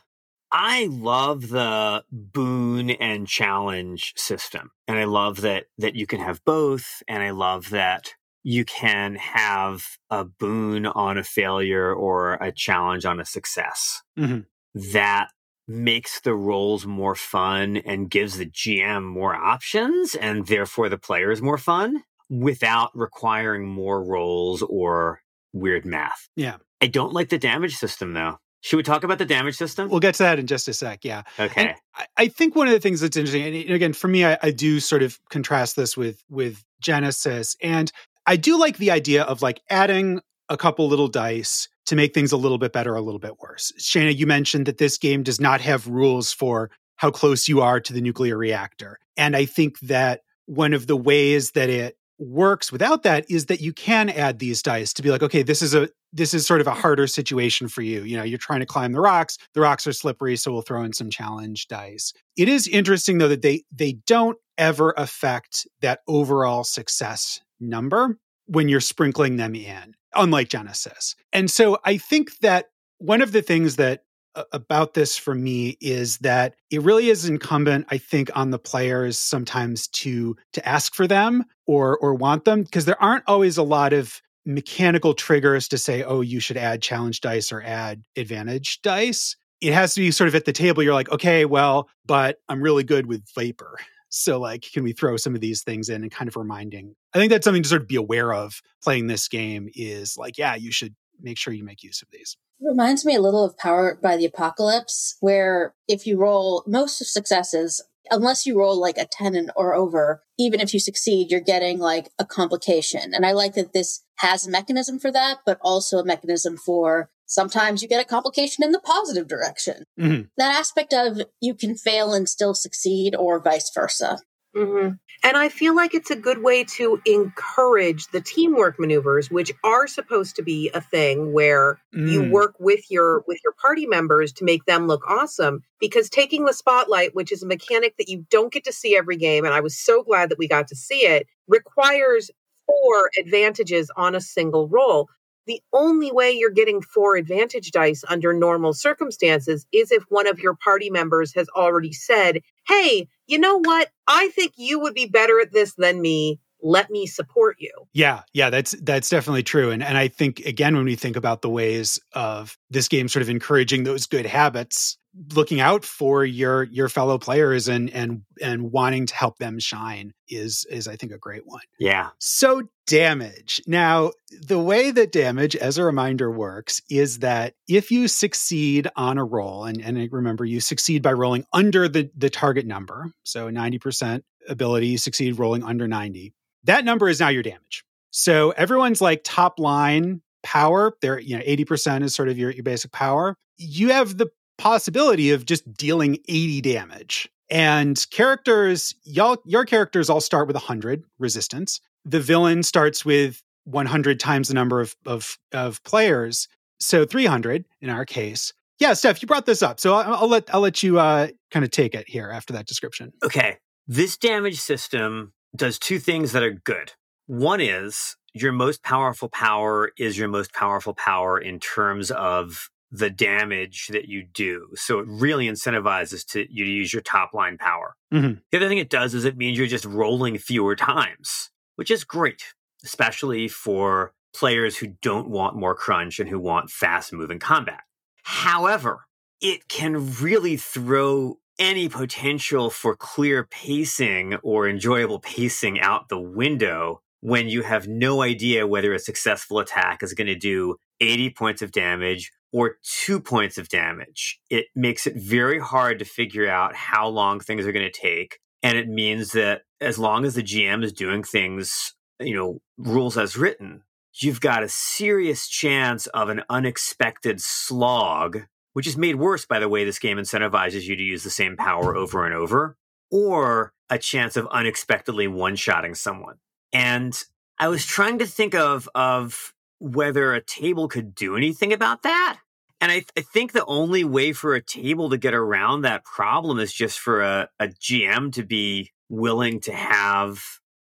I love the boon and challenge system. And I love that that you can have both and I love that you can have a boon on a failure or a challenge on a success. Mhm. That makes the rolls more fun and gives the GM more options and therefore the players more fun without requiring more rolls or weird math. Yeah. I don't like the damage system though. Should we talk about the damage system? We'll get to that in just a sec. Yeah. okay. I, I think one of the things that's interesting, and again, for me, I, I do sort of contrast this with with Genesys, and I do like the idea of like adding a couple little dice to make things a little bit better, a little bit worse. Shana, you mentioned that this game does not have rules for how close you are to the nuclear reactor, and I think that one of the ways that it works without that is that you can add these dice to be like okay this is a this is sort of a harder situation for you you know you're trying to climb the rocks the rocks are slippery so we'll throw in some challenge dice it is interesting though that they they don't ever affect that overall success number when you're sprinkling them in unlike Genesys. And so i think that one of the things that about this for me is that it really is incumbent i think on the players sometimes to to ask for them or or want them because there aren't always a lot of mechanical triggers to say oh you should add challenge dice or add advantage dice. It has to be sort of at the table you're like okay well but i'm really good with vapor so like can we throw some of these things in and kind of reminding i think that's something to sort of be aware of playing this game is like yeah you should make sure you make use of these It reminds me a little of Powered by the Apocalypse, where if you roll most of successes, unless you roll like a 10 and, or over, even if you succeed, you're getting like a complication. And I like that this has a mechanism for that, but also a mechanism for sometimes you get a complication in the positive direction. Mhm. That aspect of you can fail and still succeed or vice versa. Mm-hmm. And I feel like it's a good way to encourage the teamwork maneuvers, which are supposed to be a thing where mm. you work with your with your party members to make them look awesome. Because taking the spotlight, which is a mechanic that you don't get to see every game, and I was so glad that we got to see it, requires four advantages on a single roll the only way you're getting four advantage dice under normal circumstances is if one of your party members has already said, Hey, you know what? I think you would be better at this than me. Let me support you. Yeah, yeah, that's that's definitely true. And and I think again when we think about the ways of this game sort of encouraging those good habits, looking out for your your fellow players and and and wanting to help them shine is is I think a great one. Yeah. So damage. Now, the way that damage as a reminder works is that if you succeed on a roll and and remember you succeed by rolling under the the target number, so 90% ability you succeed rolling under 90. That number is now your damage. So everyone's like top line power, there you know 80% is sort of your your basic power. You have the possibility of just dealing 80 damage. And characters, y'all, your characters all start with 100 resistance. The villain starts with 100 times the number of, of, of players. So 300 in our case. Yeah, Steph, you brought this up. So I'll, I'll let, I'll let you uh, kind of take it here after that description. Okay. This damage system does two things that are good. One is your most powerful power is your most powerful power in terms of the damage that you do. So it really incentivizes to you to use your top line power. Mm-hmm. The other thing it does is it means you're just rolling fewer times, which is great, especially for players who don't want more crunch and who want fast moving combat. However, it can really throw any potential for clear pacing or enjoyable pacing out the window when you have no idea whether a successful attack is going to do 80 points of damage or two points of damage. It makes it very hard to figure out how long things are going to take. And it means that as long as the GM is doing things, you know, rules as written, you've got a serious chance of an unexpected slog, which is made worse by the way this game incentivizes you to use the same power over and over, or a chance of unexpectedly one shotting someone. And I was trying to think of, of whether a table could do anything about that. And I, th- I, think the only way for a table to get around that problem is just for a, a GM to be willing to have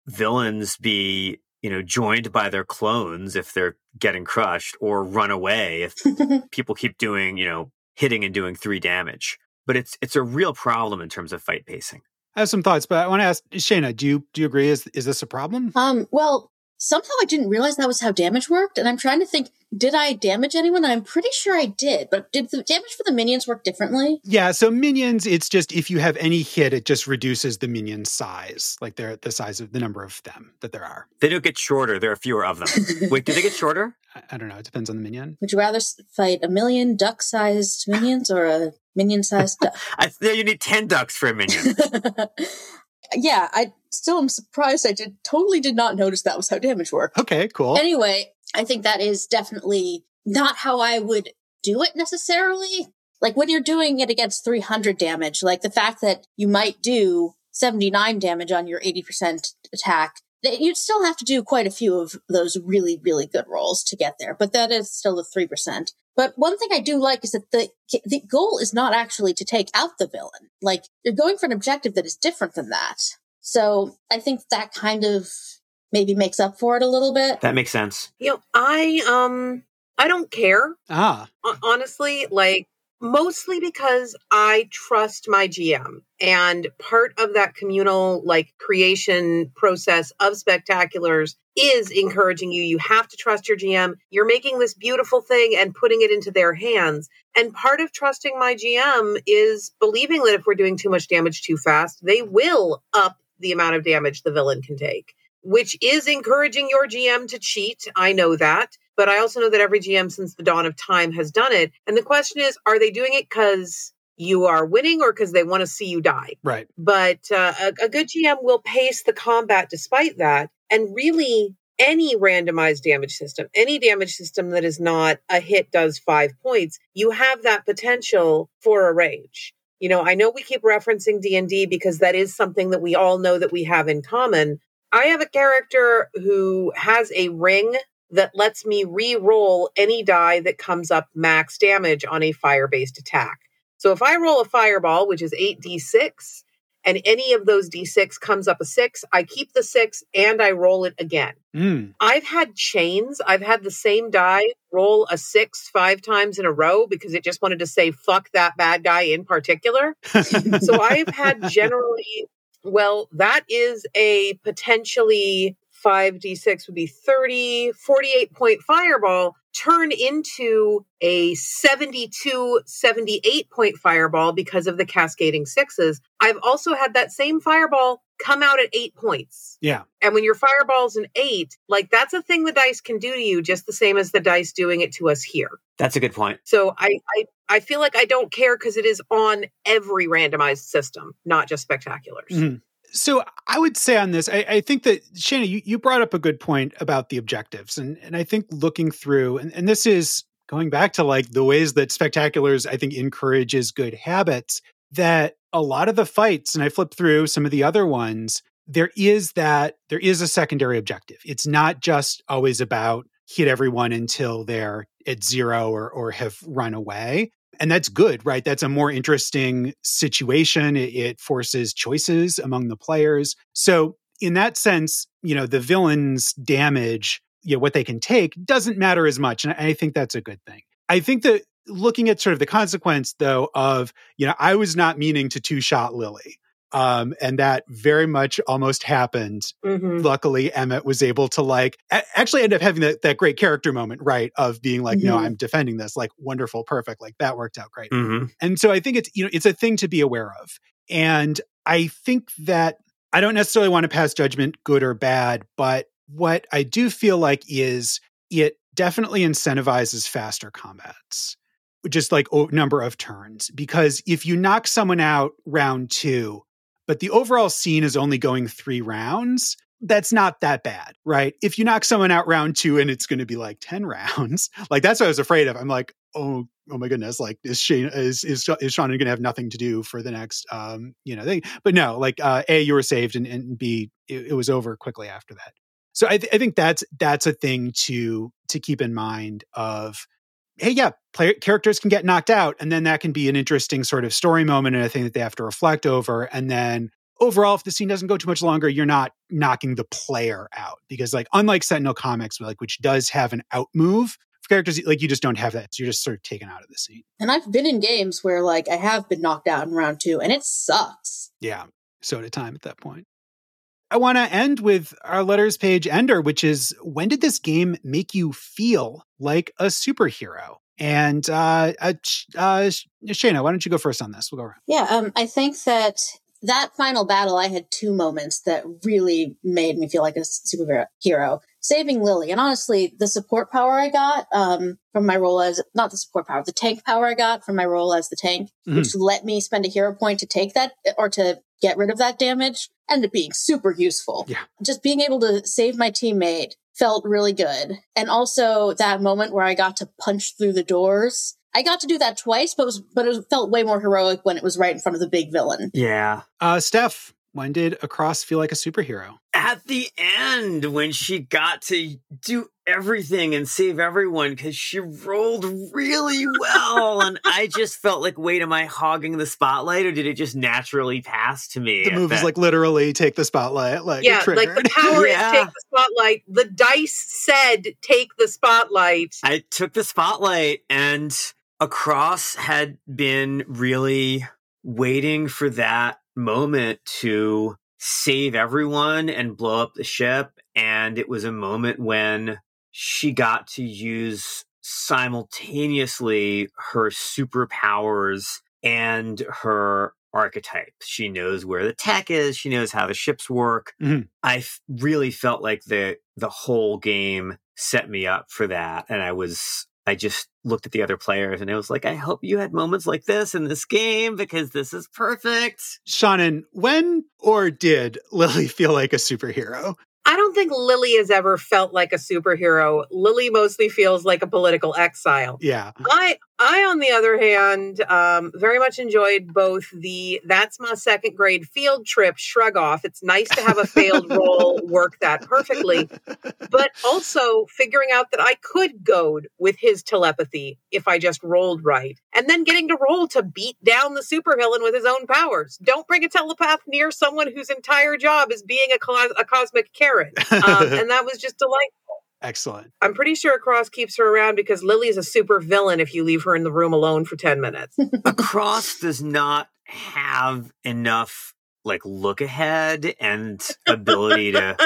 villains be, you know, joined by their clones if they're getting crushed or run away if people keep doing, you know, hitting and doing three damage. But it's it's a real problem in terms of fight pacing. I have some thoughts, but I want to ask Shana, do you do you agree? Is is this a problem? Um, well, somehow I didn't realize that was how damage worked. And I'm trying to think, did I damage anyone? I'm pretty sure I did, but did the damage for the minions work differently? Yeah, so minions, it's just if you have any hit, it just reduces the minion size, like they're the size of the number of them that there are. They don't get shorter, there are fewer of them. Wait, do they get shorter? I, I don't know. It depends on the minion. Would you rather fight a million duck sized minions or a minion sized duck? I, you need 10 ducks for a minion. yeah, I still am surprised. I did totally did not notice that was how damage worked. Okay, cool. Anyway, I think that is definitely not how I would do it necessarily. Like when you're doing it against 300 damage, like the fact that you might do 79 damage on your 80% attack, that you'd still have to do quite a few of those really, really good rolls to get there. But that is still the 3%. But one thing I do like is that the the goal is not actually to take out the villain. Like you're going for an objective that is different than that. So I think that kind of maybe makes up for it a little bit. That makes sense. You know, I um I don't care. Ah. Honestly, like mostly because I trust my GM. And part of that communal like creation process of spectaculars is encouraging you. You have to trust your GM. You're making this beautiful thing and putting it into their hands. And part of trusting my GM is believing that if we're doing too much damage too fast, they will up the amount of damage the villain can take, which is encouraging your GM to cheat. I know that. But I also know that every GM since the dawn of time has done it. And the question is, are they doing it because you are winning or because they want to see you die? Right. But uh, a, a good GM will pace the combat despite that. And really, any randomized damage system, any damage system that is not a hit does five points, you have that potential for a rage. you know, I know we keep referencing D&D because that is something that we all know that we have in common. I have a character who has a ring that lets me re-roll any die that comes up max damage on a fire-based attack. So if I roll a fireball, which is 8d6, and any of those d6 comes up a 6, I keep the 6 and I roll it again. Mm. I've had chains. I've had the same die roll a 6 5 times in a row because it just wanted to say fuck that bad guy in particular. so I've had generally well, that is a potentially 5d6 would be 30, 48 point fireball turn into a 72, 78 point fireball because of the cascading sixes. I've also had that same fireball come out at eight points. Yeah. And when your fireball's an eight, like that's a thing the dice can do to you just the same as the dice doing it to us here. That's a good point. So I, I, I feel like I don't care because it is on every randomized system, not just spectaculars. Mm-hmm. So I would say on this, I, I think that Shannon, you, you brought up a good point about the objectives. And and I think looking through, and, and this is going back to like the ways that spectaculars, I think, encourages good habits, that a lot of the fights, and I flip through some of the other ones, there is that there is a secondary objective. It's not just always about hit everyone until they're at zero or or have run away and that's good, right? That's a more interesting situation. It, it, forces choices among the players. So, in that sense, you know, the villain's damage, you know, what they can take doesn't matter as much. And I think that's a good thing. I think that looking at sort of the consequence, though, of, you know, I was not meaning to two shot Lily. Um, and that very much almost happened. Mm-hmm. Luckily, Emmett was able to like a- actually end up having that, that great character moment, right? Of being like, Mhm. no, I'm defending this, like wonderful, perfect. Like that worked out great. hmm And so I think it's, you know, it's a thing to be aware of. And I think that I don't necessarily want to pass judgment, good or bad, but what I do feel like is it definitely incentivizes faster combats, just like o- number of turns. Because if you knock someone out round two, but the overall scene is only going three rounds, that's not that bad, right? If you knock someone out round two and it's going to be like 10 rounds, like that's what I was afraid of. I'm like, oh, oh my goodness, like is Shane is is, is Sean gonna have nothing to do for the next um, you know, thing. But no, like uh A, you were saved and, and B, it, it was over quickly after that. So I, th- I think that's that's a thing to to keep in mind of hey, yeah, player characters can get knocked out, and then that can be an interesting sort of story moment and a thing that they have to reflect over. And then overall, if the scene doesn't go too much longer, you're not knocking the player out because, like, unlike Sentinel Comics, like which does have an out move for characters, like you just don't have that. So you're just sort of taken out of the scene. And I've been in games where like I have been knocked out in round two and it sucks. Yeah, so did time at that point. I want to end with our letters page ender, which is when did this game make you feel like a superhero? And uh, uh, uh, Shana, why don't you go first on this? We'll go around. Yeah, um, I think that that final battle, I had two moments that really made me feel like a superhero. Saving Lily, and honestly, the support power I got um, from my role as not the support power, the tank power I got from my role as the tank, Mhm. which let me spend a hero point to take that or to get rid of that damage, ended up being super useful. Yeah. Just being able to save my teammate felt really good, and also that moment where I got to punch through the doors. I got to do that twice, but it was, but it felt way more heroic when it was right in front of the big villain. Yeah. Uh, Steph, when did Across feel like a superhero? At the end, when she got to do everything and save everyone because she rolled really well. and I just felt like, wait, am I hogging the spotlight or did it just naturally pass to me? The at move is like literally take the spotlight, like yeah, like the power Yeah. is take the spotlight. The dice said take the spotlight. I took the spotlight and Across had been really waiting for that moment to save everyone and blow up the ship. And it was a moment when she got to use simultaneously her superpowers and her archetype. She knows where the tech is. She knows how the ships work. Mhm. I f- really felt like the the whole game set me up for that, and I was I just looked at the other players and it was like, I hope you had moments like this in this game because this is perfect. Seanan, when or did Lily feel like a superhero? I don't think Lily has ever felt like a superhero. Lily mostly feels like a political exile. Yeah. I I, on the other hand, um, very much enjoyed both the that's my second grade field trip shrug off. It's nice to have a failed roll work that perfectly, but also figuring out that I could goad with his telepathy if I just rolled right, and then getting to roll to beat down the supervillain with his own powers. Don't bring a telepath near someone whose entire job is being a, cos- a cosmic Karen. Um, and that was just delightful. Excellent. I'm pretty sure Cross keeps her around because Lily's a super villain if you leave her in the room alone for 10 minutes. Across does not have enough like look ahead and ability to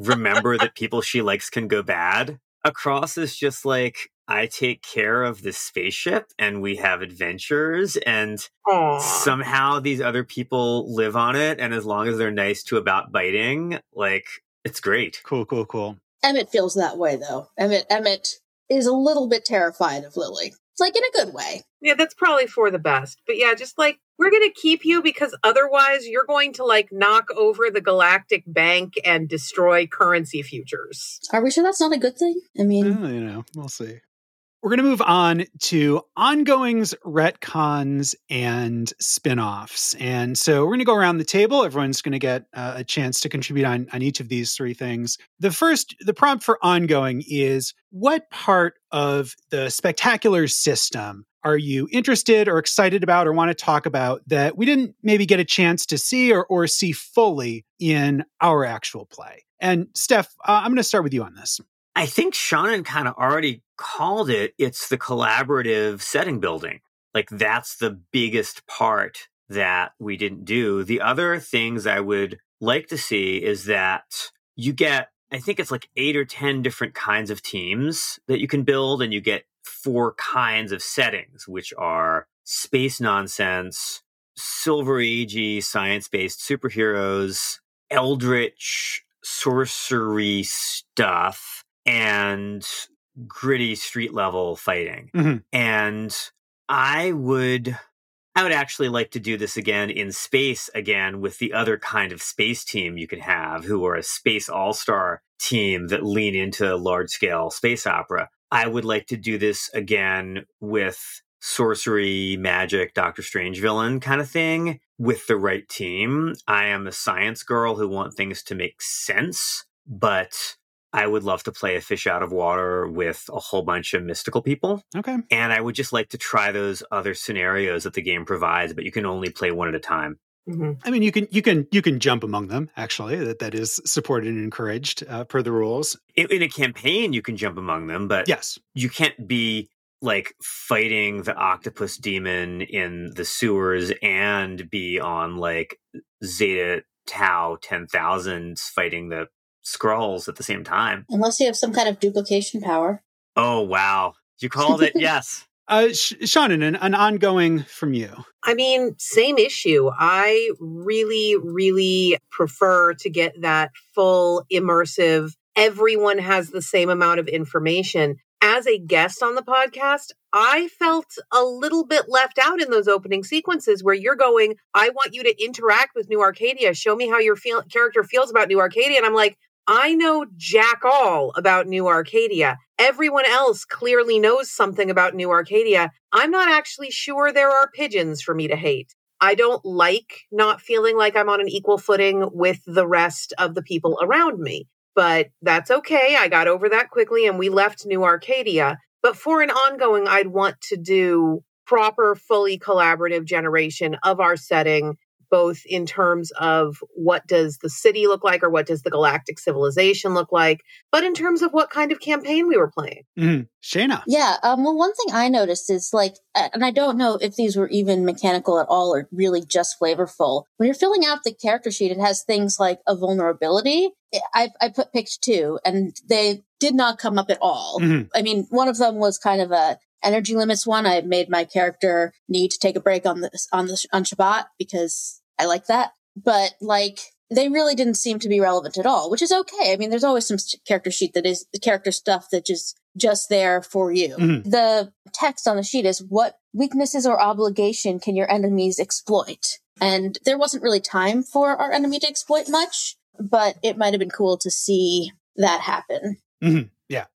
remember that people she likes can go bad. Across is just like I take care of this spaceship and we have adventures and Aww. somehow these other people live on it and as long as they're nice to about biting, like it's great. Cool, cool, cool. Emmett feels that way though. Emmett Emmett is a little bit terrified of Lily. It's like in a good way. Yeah, that's probably for the best. But yeah, just like we're going to keep you because otherwise you're going to like knock over the galactic bank and destroy currency futures. Are we sure that's not a good thing? I mean, Well, you know, we'll see. We're going to move on to ongoings, retcons, and spin-offs. And so we're going to go around the table. Everyone's going to get uh, a chance to contribute on, on each of these three things. The first, the prompt for ongoing is what part of the spectacular system are you interested or excited about or want to talk about that we didn't maybe get a chance to see or, or see fully in our actual play? And Steph, uh, I'm going to start with you on this. I think Seanan kind of already called it. It's the collaborative setting building. Like that's the biggest part that we didn't do. The other things I would like to see is that you get, I think it's like eight or 10 different kinds of teams that you can build, and you get four kinds of settings, which are space nonsense, silver agey science based superheroes, eldritch sorcery stuff, and gritty street level fighting. Mhm. And I would I would actually like to do this again in space again with the other kind of space team you can have who are a space all-star team that lean into large scale space opera. I would like to do this again with sorcery, magic, Doctor Strange villain kind of thing with the right team. I am a science girl who want things to make sense, but I would love to play a fish out of water with a whole bunch of mystical people. Okay. And I would just like to try those other scenarios that the game provides, but you can only play one at a time. Mhm. I mean, you can you can you can jump among them. Actually, that that is supported and encouraged uh, per the rules. In, in a campaign, you can jump among them, but Yes. you can't be like fighting the octopus demon in the sewers and be on like Zeta Tau ten thousands fighting the Skrulls at the same time. unless you have some kind of duplication power. Oh, wow. You called it. yes. Uh, Sh- Seanan, an, an ongoing from you. I mean, same issue. I really, really prefer to get that full immersive, everyone has the same amount of information. As a guest on the podcast, I felt a little bit left out in those opening sequences where you're going, I want you to interact with New Arcadia. Show me how your feel- character feels about New Arcadia. And I'm like, I know jack all about New Arcadia. Everyone else clearly knows something about New Arcadia. I'm not actually sure there are pigeons for me to hate. I don't like not feeling like I'm on an equal footing with the rest of the people around me. But that's okay. I got over that quickly and we left New Arcadia. But for an ongoing, I'd want to do proper, fully collaborative generation of our setting both in terms of what does the city look like or what does the galactic civilization look like, but in terms of what kind of campaign we were playing. Mm. Shana. Yeah. Um, well, one thing I noticed is like, and I don't know if these were even mechanical at all or really just flavorful. When you're filling out the character sheet, it has things like a vulnerability. I, I put picked two and they did not come up at all. Mhm. I mean, one of them was kind of a energy limits one. I made my character need to take a break on this on the on Shabbat because I like that. But like they really didn't seem to be relevant at all, which is okay. I mean, there's always some character sheet that is character stuff that just just there for you. Mhm. The text on the sheet is what weaknesses or obligation can your enemies exploit? And there wasn't really time for our enemy to exploit much, but it might have been cool to see that happen. Mhm.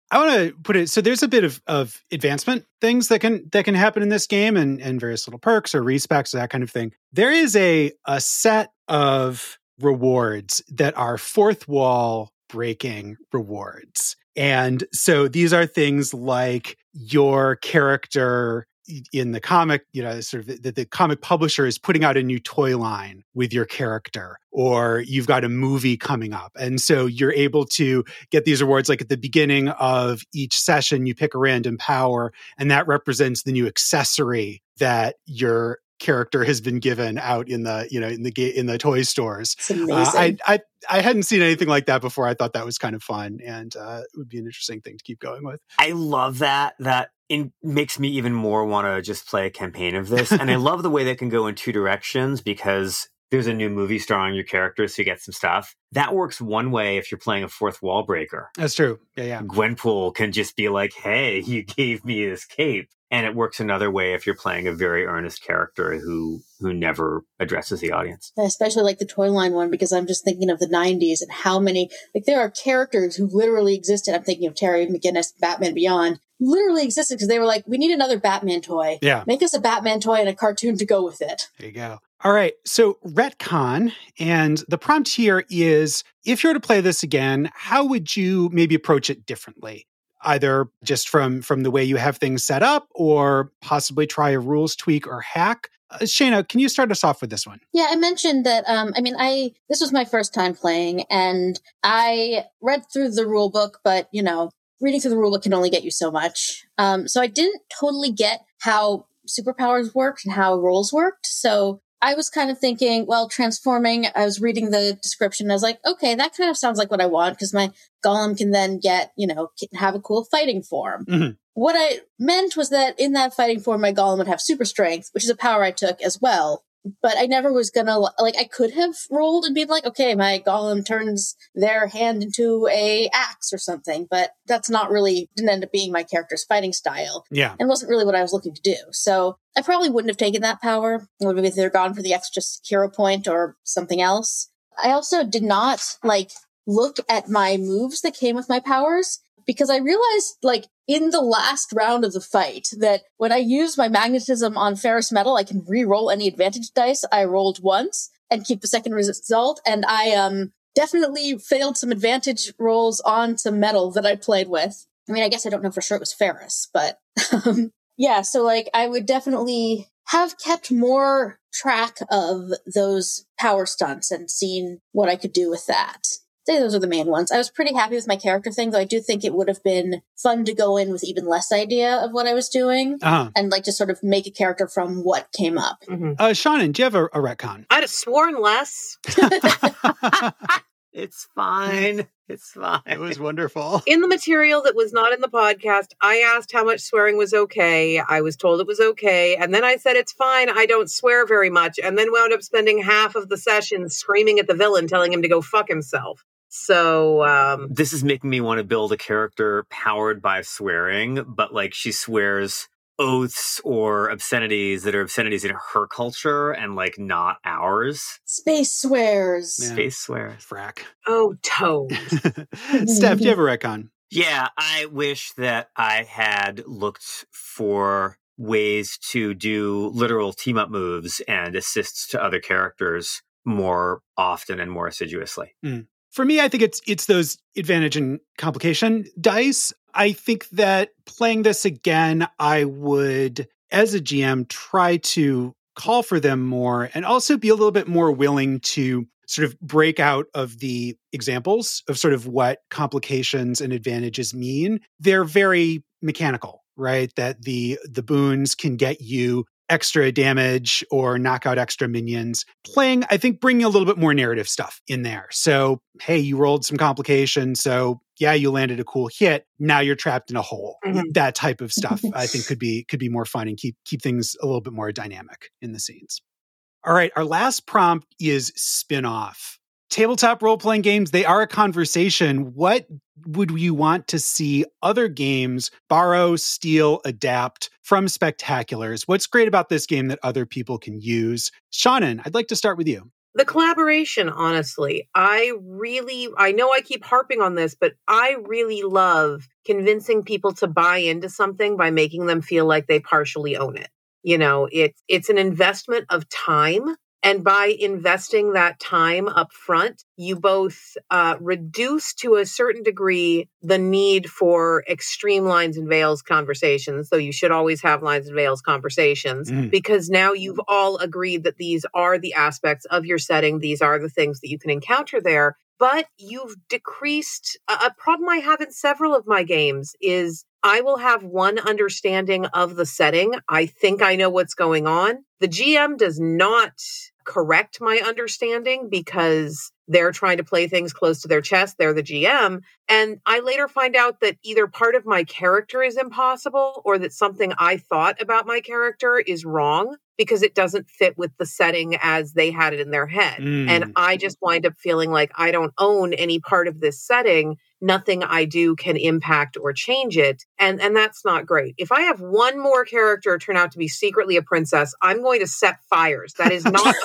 I want to put it so there's a bit of, of advancement things that can that can happen in this game and, and various little perks or respecs, that kind of thing. There is a a set of rewards that are fourth wall breaking rewards. And so these are things like your character in the comic, you know, sort of the, the, comic publisher is putting out a new toy line with your character, or you've got a movie coming up. And so you're able to get these awards like at the beginning of each session, you pick a random power, and that represents the new accessory that your character has been given out in the you know in the in the toy stores. Uh, I, I I hadn't seen anything like that before. I thought that was kind of fun, and uh, it would be an interesting thing to keep going with. I love that. That it makes me even more want to just play a campaign of this. and I love the way that can go in two directions because there's a new movie starring your character, so you get some stuff. That works one way if you're playing a fourth wall breaker. That's true. Yeah, yeah. Gwenpool can just be like, hey, you gave me this cape and it works another way if you're playing a very earnest character who who never addresses the audience especially like the toy line one because i'm just thinking of the 90s and how many like there are characters who literally existed i'm thinking of terry mcginnis batman beyond literally existed because they were like we need another batman toy. Yeah. Make us a batman toy and a cartoon to go with it. There you go. All right. So retcon and the prompt here is if you were to play this again how would you maybe approach it differently? Either just from from the way you have things set up or possibly try a rules tweak or hack? Uh, Shana, can you start us off with this one? Yeah, I mentioned that. Um, I mean, I this was my first time playing, and I read through the rule book, but you know, reading through the rule book can only get you so much. Um, so I didn't totally get how superpowers worked and how roles worked. So I was kind of thinking, well, transforming, I was reading the description. I was like, okay, that kind of sounds like what I want because my golem can then get, you know, have a cool fighting form. Mm-hmm. What I meant was that in that fighting form, my golem would have super strength, which is a power I took as well but I never was gonna like I could have rolled and been like, okay, my golem turns their hand into a axe or something, but that's not really didn't end up being my character's fighting style. Yeah. And wasn't really what I was looking to do. So I probably wouldn't have taken that power. I would have either gone for the extra hero point or something else. I also did not like look at my moves that came with my powers because I realized like in the last round of the fight that when I use my magnetism on ferrous metal, I can re-roll any advantage dice I rolled once and keep the second result. And I um definitely failed some advantage rolls on some metal that I played with. I mean, I guess I don't know for sure it was ferrous, but um, yeah. So like, I would definitely have kept more track of those power stunts and seen what I could do with that say those are the main ones. I was pretty happy with my character thing, though I do think it would have been fun to go in with even less idea of what I was doing uh-huh. and like just sort of make a character from what came up. Mm-hmm. Uh, Seanan, do you have a, a retcon? I'd have sworn less. It's fine. It's fine. It was wonderful. In the material that was not in the podcast, I asked how much swearing was okay. I was told it was okay. And then I said, it's fine. I don't swear very much. And then wound up spending half of the session screaming at the villain, telling him to go fuck himself. So um, this is making me want to build a character powered by swearing, but like she swears oaths or obscenities that are obscenities in her culture and like not ours. Space swears. Yeah. Space swears. Frack. Oh, Toad. Steph, do you have a retcon? Yeah, I wish that I had looked for ways to do literal team up moves and assists to other characters more often and more assiduously. Mm. For me, I think it's it's those advantage and complication dice. I think that playing this again, I would, as a GM, try to call for them more and also be a little bit more willing to sort of break out of the examples of sort of what complications and advantages mean. They're very mechanical, right? That the the boons can get you extra damage or knock out extra minions. Playing, I think, bringing a little bit more narrative stuff in there. So, hey, you rolled some complications. So, yeah, you landed a cool hit. Now you're trapped in a hole. Mm-hmm. That type of stuff, I think, could be could be more fun and keep keep things a little bit more dynamic in the scenes. All right, our last prompt is spin off tabletop role playing games, they are a conversation. What would you want to see other games borrow, steal, adapt from spectaculars? What's great about this game that other people can use? Seanan, I'd like to start with you. The collaboration, honestly, I really, I know I keep harping on this, but I really love convincing people to buy into something by making them feel like they partially own it. You know, it's it's an investment of time and by investing that time up front, you both uh, reduce to a certain degree the need for extreme lines and veils conversations, though you should always have lines and veils conversations, mm. because now you've all agreed that these are the aspects of your setting, these are the things that you can encounter there. But you've decreased a problem I have in several of my games is I will have one understanding of the setting. I think I know what's going on. The GM does not correct my understanding because they're trying to play things close to their chest. They're the GM. And I later find out that either part of my character is impossible or that something I thought about my character is wrong because it doesn't fit with the setting as they had it in their head. Mm. And I just wind up feeling like I don't own any part of this setting nothing I do can impact or change it. And, and that's not great. If I have one more character turn out to be secretly a princess, I'm going to set fires. That is not,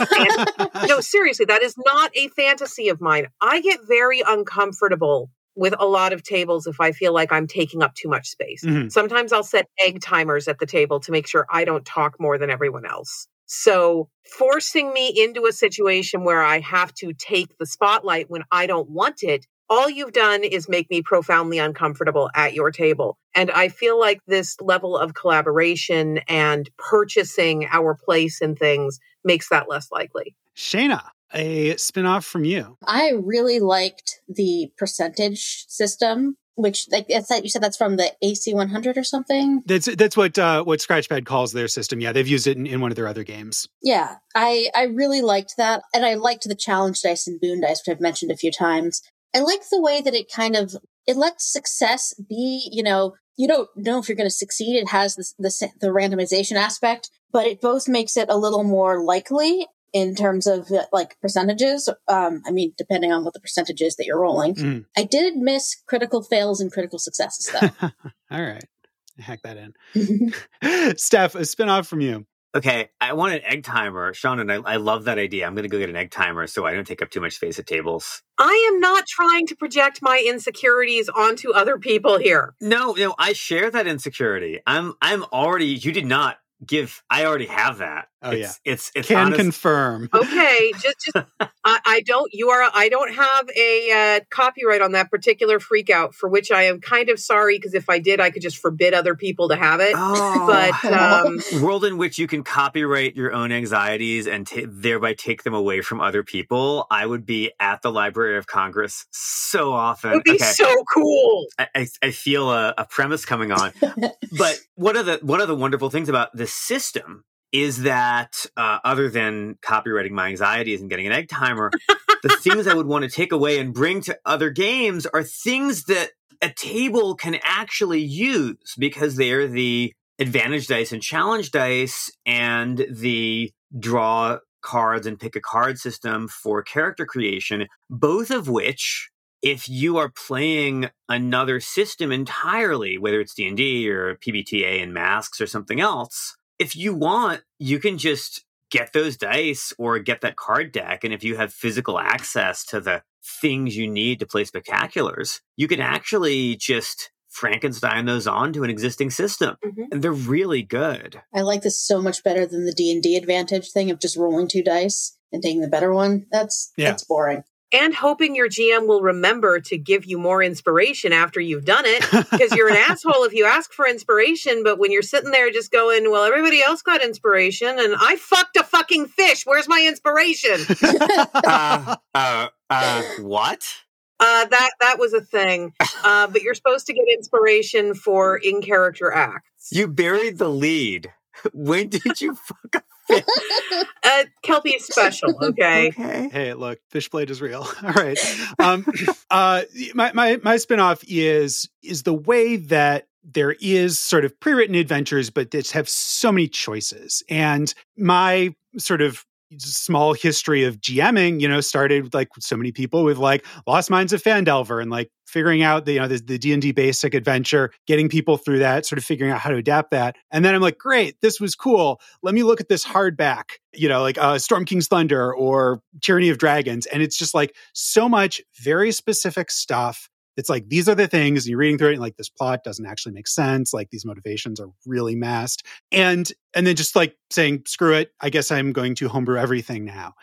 no, seriously, that is not a fantasy of mine. I get very uncomfortable with a lot of tables if I feel like I'm taking up too much space. Mm-hmm. Sometimes I'll set egg timers at the table to make sure I don't talk more than everyone else. So, forcing me into a situation where I have to take the spotlight when I don't want it all you've done is make me profoundly uncomfortable at your table. And I feel like this level of collaboration and purchasing our place in things makes that less likely. Shana, a spinoff from you. I really liked the percentage system which like that's that you said that's from the AC 100 or something. That's that's what uh, what Scratchpad calls their system. Yeah, they've used it in, in one of their other games. Yeah, I I really liked that, and I liked the challenge dice and boon dice, which I've mentioned a few times. I like the way that it kind of it lets success be, you know, you don't know if you're going to succeed. It has this, the the randomization aspect, but it both makes it a little more likely in terms of like percentages. Um, I mean, depending on what the percentage is that you're rolling. Mm. I did miss critical fails and critical successes though. All right. Hack that in. Steph, a spinoff from you. Okay, I want an egg timer. Sean, and I, I love that idea. I'm going to go get an egg timer so I don't take up too much space at tables. I am not trying to project my insecurities onto other people here. No, no, I share that insecurity. I'm I'm already you did not give i already have that oh it's, yeah it's it's can honest. confirm okay just just I, I, don't you are i don't have a uh, copyright on that particular freak out for which i am kind of sorry because if i did i could just forbid other people to have it oh. but um, world in which you can copyright your own anxieties and t- thereby take them away from other people i would be at the library of congress so often it would be okay. so cool i, I, I feel a, a premise coming on but one of the one of the wonderful things about the system is that uh, other than copywriting my anxieties and getting an egg timer, the things I would want to take away and bring to other games are things that a table can actually use because they're the advantage dice and challenge dice and the draw cards and pick a card system for character creation, both of which if you are playing another system entirely, whether it's D&D or PBTA and masks or something else, if you want, you can just get those dice or get that card deck and if you have physical access to the things you need to play spectaculars, you can actually just Frankenstein those onto an existing system. Mm-hmm. And they're really good. I like this so much better than the D&D advantage thing of just rolling two dice and taking the better one. That's yeah. that's boring and hoping your GM will remember to give you more inspiration after you've done it. Because you're an asshole if you ask for inspiration, but when you're sitting there just going, well, everybody else got inspiration and I fucked a fucking fish. Where's my inspiration? uh, uh, uh, what? Uh, that that was a thing, uh, but you're supposed to get inspiration for in character acts. You buried the lead. When did you fuck uh, Kelpie is special. Okay. okay. Hey, look, Fishblade is real. All right. Um, uh, my my my spinoff is is the way that there is sort of pre-written adventures, but that have so many choices. And my sort of small history of GMing, you know, started like so many people with like Lost Mines of Phandelver and like figuring out the, you know, the, the D&D basic adventure, getting people through that, sort of figuring out how to adapt that. And then I'm like, great, this was cool. Let me look at this hardback, you know, like uh, Storm King's Thunder or Tyranny of Dragons. And it's just like so much very specific stuff it's like these are the things you're reading through it and like this plot doesn't actually make sense like these motivations are really masked and and then just like saying screw it i guess i'm going to homebrew everything now.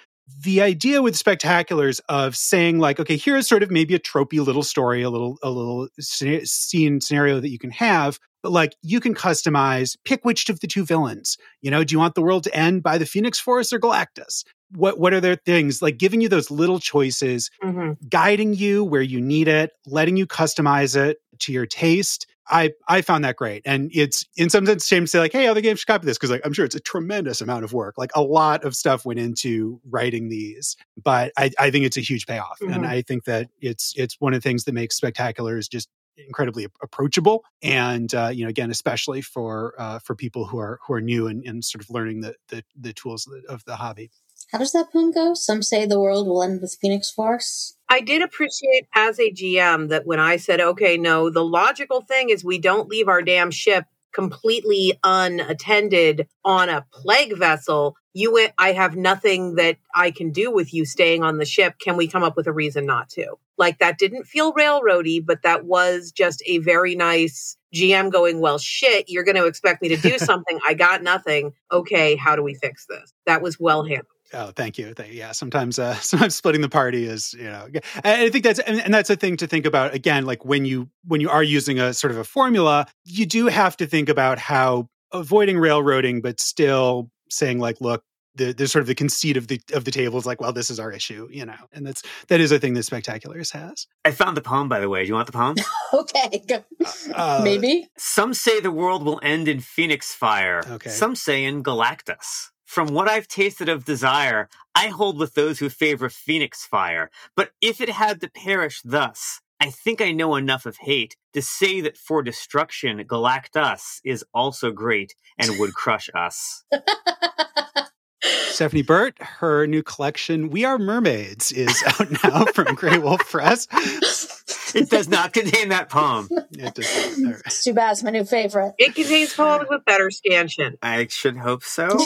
The idea with spectaculars of saying like okay here's sort of maybe a tropey little story a little a little scene scenario that you can have but like you can customize pick which of the two villains you know do you want the world to end by the phoenix force or galactus what what are their things like giving you those little choices mm-hmm. guiding you where you need it letting you customize it to your taste i i found that great and it's in some sense shame to say like hey other games should copy this because like i'm sure it's a tremendous amount of work like a lot of stuff went into writing these but i i think it's a huge payoff mm-hmm. and i think that it's it's one of the things that makes spectaculars just incredibly approachable and uh, you know again especially for uh, for people who are who are new and, and sort of learning the the, the tools of the hobby how does that poem go? Some say the world will end with Phoenix Force. I did appreciate as a GM that when I said, okay, no, the logical thing is we don't leave our damn ship completely unattended on a plague vessel. You went, I have nothing that I can do with you staying on the ship. Can we come up with a reason not to? Like that didn't feel railroady, but that was just a very nice GM going, well, shit, you're going to expect me to do something. I got nothing. Okay, how do we fix this? That was well handled. Oh, thank you. Yeah, sometimes, uh, sometimes splitting the party is, you know, I think that's, and, and that's a thing to think about. Again, like when you when you are using a sort of a formula, you do have to think about how avoiding railroading, but still saying like, look, the, there's sort of the conceit of the of the table is like, well, this is our issue, you know, and that's that is a thing that Spectaculars has. I found the poem, by the way. Do you want the poem? okay, uh, maybe. Some say the world will end in Phoenix fire. Okay. Some say in Galactus. From what I've tasted of desire, I hold with those who favor phoenix fire. But if it had to perish thus, I think I know enough of hate to say that for destruction, Galactus is also great and would crush us. Stephanie Burt, her new collection, We Are Mermaids, is out now from Graywolf Press. It does not contain that poem. It does It's too bad. It's my new favorite. It contains poems with better scansion. I should hope so.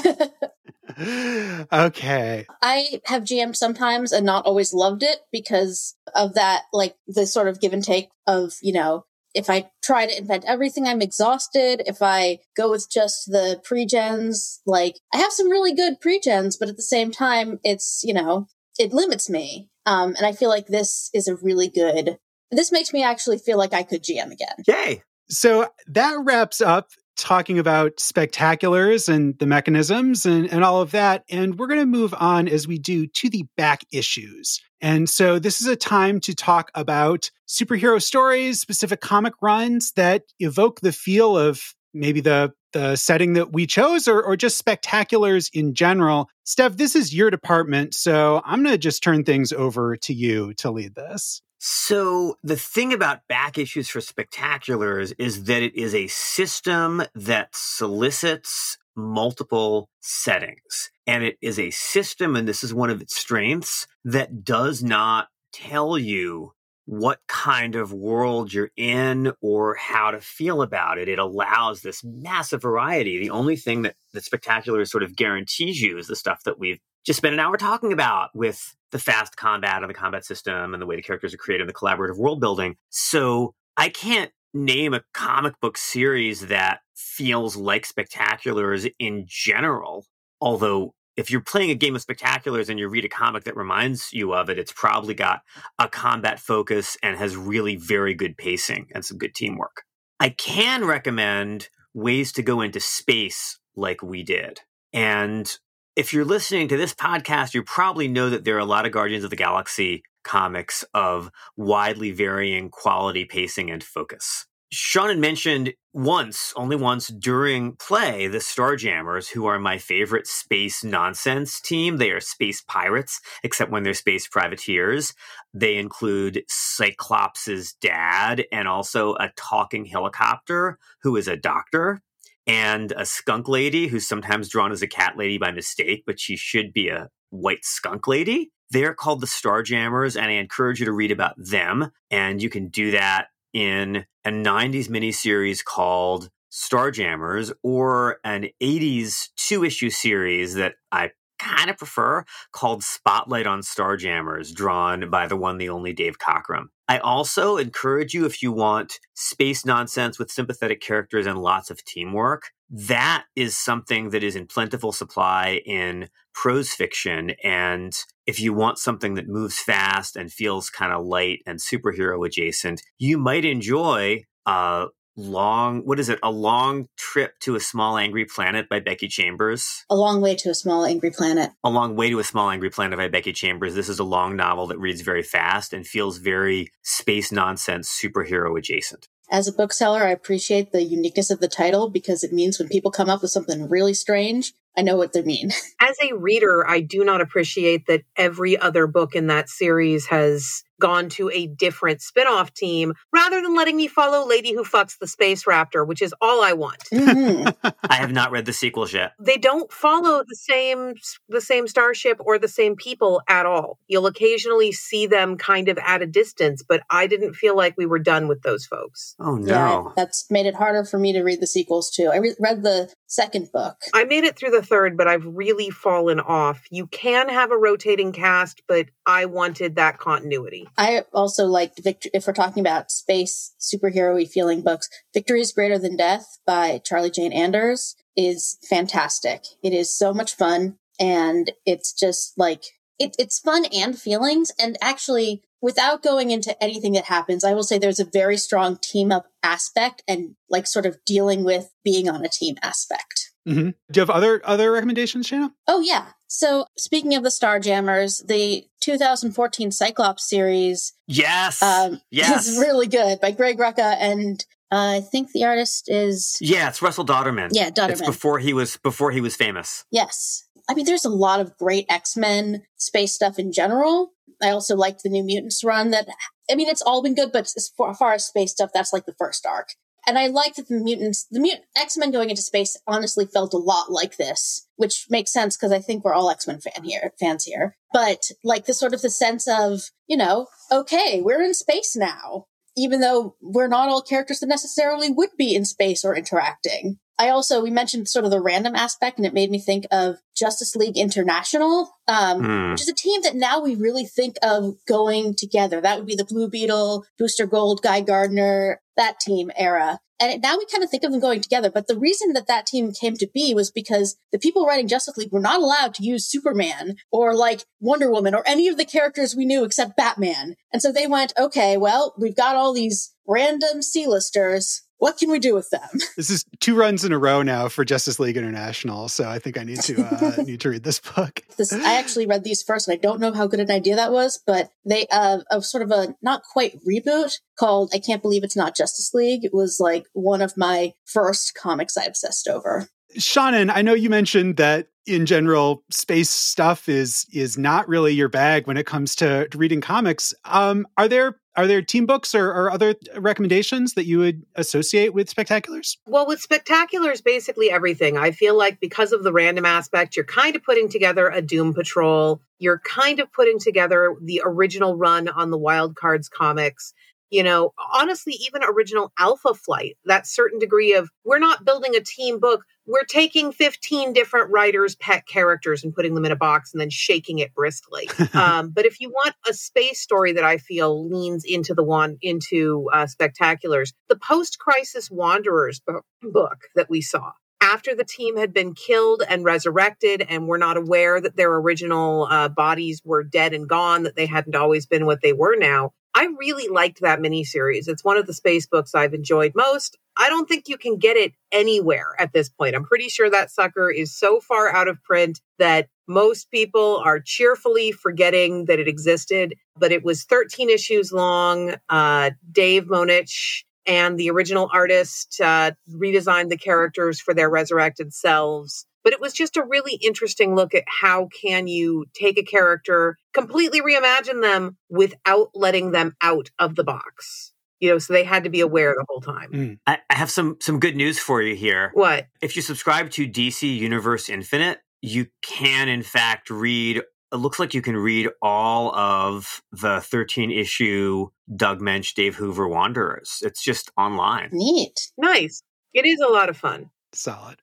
okay. I have GM'd sometimes and not always loved it because of that, like the sort of give and take of, you know, if I try to invent everything, I'm exhausted. If I go with just the pre-gens, like I have some really good pre-gens, but at the same time, it's, you know, it limits me. Um, and I feel like this is a really good, this makes me actually feel like I could GM again. Yay. So that wraps up talking about spectaculars and the mechanisms and, and all of that. And we're going to move on as we do to the back issues. And so this is a time to talk about superhero stories, specific comic runs that evoke the feel of maybe the the setting that we chose or, or just spectaculars in general. Steph, this is your department, so I'm going to just turn things over to you to lead this. So the thing about back issues for spectaculars is that it is a system that solicits multiple settings. And it is a system, and this is one of its strengths, that does not tell you what kind of world you're in or how to feel about it. It allows this massive variety. The only thing that, that Spectacular sort of guarantees you is the stuff that we've just spent an hour talking about with the fast combat and the combat system and the way the characters are created and the collaborative world building. So I can't name a comic book series that feels like Spectaculars in general. Although if you're playing a game of spectaculars and you read a comic that reminds you of it, it's probably got a combat focus and has really very good pacing and some good teamwork. I can recommend ways to go into space like we did. And if you're listening to this podcast, you probably know that there are a lot of Guardians of the Galaxy comics of widely varying quality, pacing, and focus. Sean had mentioned once, only once during play, the Starjammers, who are my favorite space nonsense team. They are space pirates, except when they're space privateers. They include Cyclops' dad and also a talking helicopter who is a doctor. And a skunk lady who's sometimes drawn as a cat lady by mistake, but she should be a white skunk lady. They're called the Starjammers, and I encourage you to read about them. And you can do that in a 90s miniseries called Starjammers or an 80s two issue series that I kind of prefer called Spotlight on Starjammers, drawn by the one, the only Dave Cockrum. I also encourage you if you want space nonsense with sympathetic characters and lots of teamwork. That is something that is in plentiful supply in prose fiction. And if you want something that moves fast and feels kind of light and superhero adjacent, you might enjoy uh, long what is it? A long trip to a small angry planet by becky chambers? A long way to a small angry planet. A long way to a small angry planet by becky chambers. This is a long novel that reads very fast and feels very space nonsense superhero adjacent. As a bookseller i appreciate the uniqueness of the title because it means when people come up with something really strange I know what they mean. As a reader, I do not appreciate that every other book in that series has gone to a different spin-off team rather than letting me follow Lady Who Fucks the Space Raptor, which is all I want. Mm-hmm. I have not read the sequels yet. They don't follow the same the same starship or the same people at all. You'll occasionally see them kind of at a distance, but I didn't feel like we were done with those folks. Oh no. Yeah, that's made it harder for me to read the sequels too. I re- read the second book. I made it through the third, but I've really fallen off. You can have a rotating cast, but I wanted that continuity. I also liked Victor. If we're talking about space superhero feeling books, "Victories Greater Than Death" by Charlie Jane Anders is fantastic. It is so much fun, and it's just like it, it's fun and feelings. And actually, without going into anything that happens, I will say there's a very strong team up aspect and like sort of dealing with being on a team aspect. Mm-hmm. Do you have other other recommendations, Shana? Oh yeah. So speaking of the Starjammers, the 2014 Cyclops series, yes, um, yes, is really good by Greg Rucka, and uh, I think the artist is yeah, it's Russell Dauterman. Yeah, Dauterman. It's before he was before he was famous. Yes, I mean, there's a lot of great X Men space stuff in general. I also liked the New Mutants run. That I mean, it's all been good, but as far as space stuff, that's like the first arc. And I like that the mutants, the mut- X Men going into space, honestly felt a lot like this, which makes sense because I think we're all X Men fan here, fans here. But like the sort of the sense of, you know, okay, we're in space now, even though we're not all characters that necessarily would be in space or interacting. I also we mentioned sort of the random aspect, and it made me think of Justice League International, um, mm. which is a team that now we really think of going together. That would be the Blue Beetle, Booster Gold, Guy Gardner, that team era. And now we kind of think of them going together. But the reason that that team came to be was because the people writing Justice League were not allowed to use Superman or like Wonder Woman or any of the characters we knew except Batman. And so they went, okay, well, we've got all these random C-listers what can we do with them? This is two runs in a row now for Justice League International, so I think I need to uh, need to read this book. This I actually read these first, and I don't know how good an idea that was, but they uh, of sort of a not quite reboot called "I Can't Believe It's Not Justice League." It was like one of my first comics I obsessed over. Seanan, I know you mentioned that in general, space stuff is is not really your bag when it comes to, reading comics. Um, are there are there team books or, or, other recommendations that you would associate with spectaculars? Well, with spectaculars, basically everything. I feel like because of the random aspect, you're kind of putting together a Doom Patrol. You're kind of putting together the original run on the Wild Cards comics you know, honestly, even original Alpha Flight, that certain degree of we're not building a team book, we're taking 15 different writers' pet characters and putting them in a box and then shaking it briskly. um, but if you want a space story that I feel leans into the one into uh, spectaculars, the post crisis Wanderers book that we saw after the team had been killed and resurrected and were not aware that their original uh, bodies were dead and gone, that they hadn't always been what they were now, I really liked that miniseries. It's one of the space books I've enjoyed most. I don't think you can get it anywhere at this point. I'm pretty sure that sucker is so far out of print that most people are cheerfully forgetting that it existed. But it was 13 issues long. Uh, Dave Moench and the original artist uh, redesigned the characters for their resurrected selves but it was just a really interesting look at how can you take a character completely reimagine them without letting them out of the box you know, so they had to be aware the whole time. Mm. I, I have some some good news for you here. What? If you subscribe to DC Universe Infinite, you can in fact read. It looks like you can read all of the 13 issue Doug Moench, Dave Hoover Wanderers. It's just online. Neat. Nice. It is a lot of fun. Solid.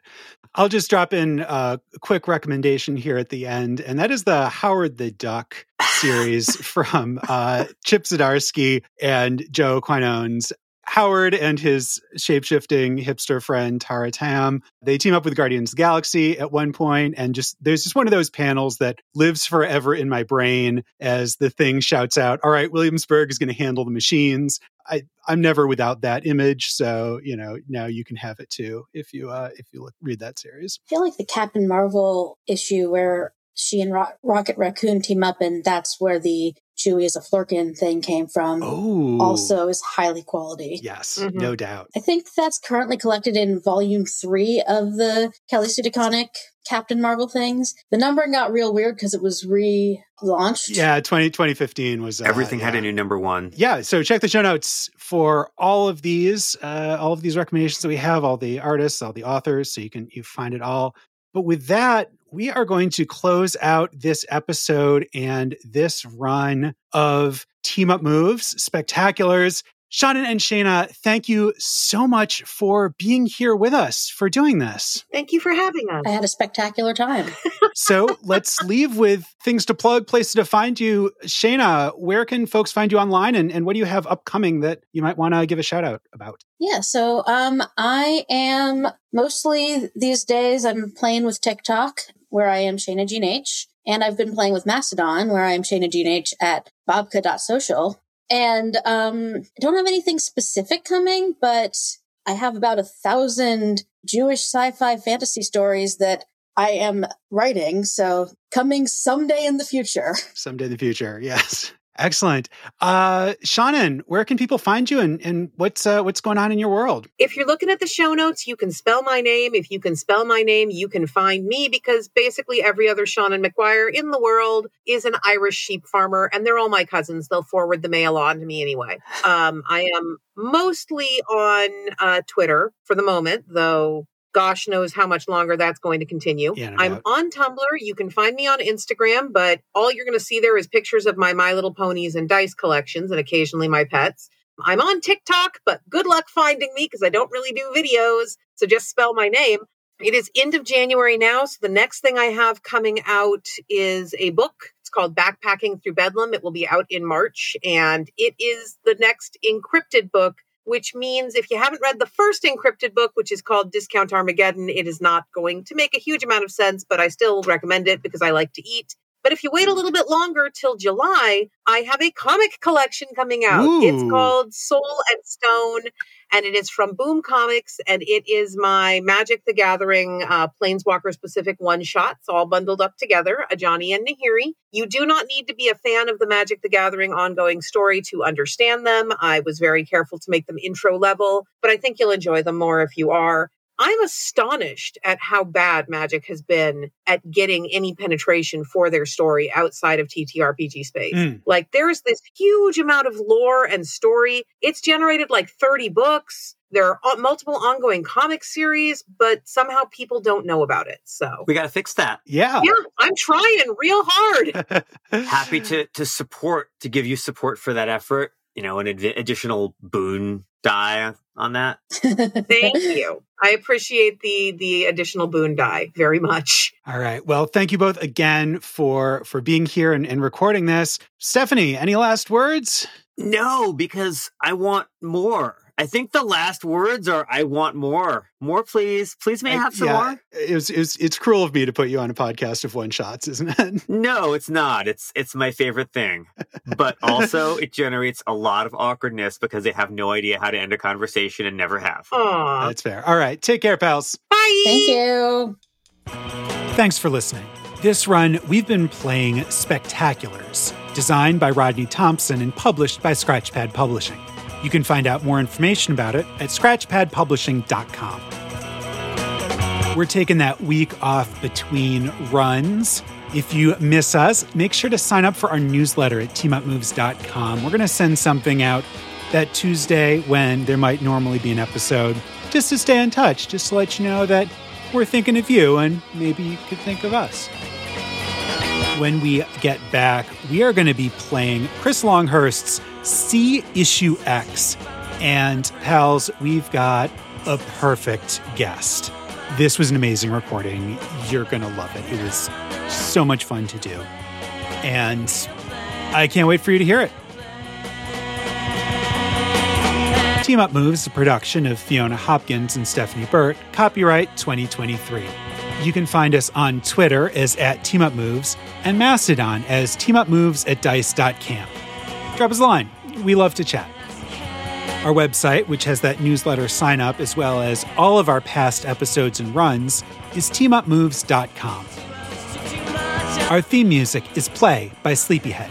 I'll just drop in a quick recommendation here at the end, and that is the Howard the Duck series from uh, Chip Zdarsky and Joe Quinones. Howard and his shapeshifting hipster friend Tara Tam, they team up with Guardians of the Galaxy at one point, and just there's just one of those panels that lives forever in my brain as the thing shouts out, "All right, Williamsburg is going to handle the machines." I, I'm never without that image, so you know now you can have it too if you uh, if you look, read that series. I feel like the Captain Marvel issue where she and Ro- Rocket Raccoon team up, and that's where the Chewie is a Flerken thing came from. Oh, Also, is highly quality. yes, Mhm. no doubt. I think that's currently collected in volume three of the Kelly Sue DeConnick Captain Marvel things. The numbering got real weird because it was relaunched. Yeah, 20, 2015 was uh, Everything had a new number one. yeah so check the show notes for all of these uh, all of these recommendations that we have all the artists all the authors so you can you find it all but with that we are going to close out this episode and this run of team up moves spectaculars Seanan and Shana, thank you so much for being here with us for doing this. Thank you for having us. I had a spectacular time. So let's leave with things to plug, places to find you. Shana, where can folks find you online and, and what do you have upcoming that you might want to give a shout out about? Yeah, so um I am mostly these days I'm playing with TikTok where I am Shana Jean H. And I've been playing with Mastodon where I am Shana Jean H at babka.social. And um don't have anything specific coming, but I have about a thousand Jewish sci-fi fantasy stories that I am writing, so coming someday in the future. Someday in the future. Yes. Excellent. Uh, Seanan, where can people find you and, and what's uh, what's going on in your world? If you're looking at the show notes, you can spell my name. If you can spell my name, you can find me because basically every other Shannon McGuire in the world is an Irish sheep farmer, and they're all my cousins. They'll forward the mail on to me anyway. Um, I am mostly on uh, Twitter for the moment, though. Gosh knows how much longer that's going to continue. Yeah, I'm on Tumblr. You can find me on Instagram, but all you're going to see there is pictures of my My Little Ponies and dice collections and occasionally my pets. I'm on TikTok, but good luck finding me because I don't really do videos. So just spell my name. It is end of January now. So the next thing I have coming out is a book. It's called Backpacking Through Bedlam. It will be out in March. And it is the next InCryptid book, which means if you haven't read the first InCryptid book, which is called Discount Armageddon, it is not going to make a huge amount of sense, but I still recommend it because I like to eat. But if you wait a little bit longer till July, I have a comic collection coming out. It's called Soul and Stone, and it is from Boom Comics, and it is my Magic the Gathering uh, Planeswalker specific one shots, all bundled up together, a Johnny and Nahiri. You do not need to be a fan of the Magic the Gathering ongoing story to understand them. I was very careful to make them intro level, but I think you'll enjoy them more if you are. I'm astonished at how bad Magic has been at getting any penetration for their story outside of TTRPG space. Mm. Like there's this huge amount of lore and story. It's generated like 30 books. There are multiple ongoing comic series, but somehow people don't know about it. So We got to fix that. Yeah. yeah, I'm trying real hard. Happy to to support to give you support for that effort. You know, an addi- additional boon die on that. Thank you. I appreciate the the additional boon die very much. All right. Well, thank you both again for for being here and, and recording this. Stephanie, any last words? No, because I want more. I think the last words are "I want more, more, please, please, may I have some yeah, more." It was, it's cruel of me to put you on a podcast of one shots, isn't it? No, it's not. It's it's my favorite thing, but also it generates a lot of awkwardness because they have no idea how to end a conversation and never have. Aw. That's fair. All right. Take care, pals. Bye. Thank you. Thanks for listening. This run, we've been playing Spectaculars, designed by Rodney Thompson and published by Scratchpad Publishing. You can find out more information about it at scratchpadpublishing.com. We're taking that week off between runs. If you miss us, make sure to sign up for our newsletter at teamupmoves.com. We're going to send something out that Tuesday when there might normally be an episode, just to stay in touch, just to let you know that we're thinking of you and maybe you could think of us. When we get back, we are going to be playing Chris Longhurst's C Issue X. And pals, we've got a perfect guest. This was an amazing recording. You're going to love it. It was so much fun to do. And I can't wait for you to hear it. Team Up Moves, a production of Fiona Hopkins and Stephanie Burt, copyright 2023. You can find us on Twitter as at Team Up Moves and Mastodon as Team Up Moves at dice.camp. Drop us a line. We love to chat. Our website, which has that newsletter sign up as well as all of our past episodes and runs, is teamupmoves.com. Our theme music is Play by Sleepyhead.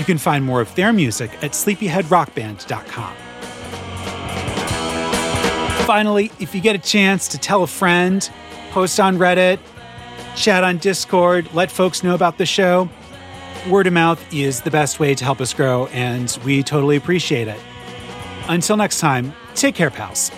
You can find more of their music at sleepyheadrockband.com. Finally, if you get a chance to tell a friend, post on Reddit, chat on Discord, let folks know about the show, word of mouth is the best way to help us grow, and we totally appreciate it. Until next time, take care, pals.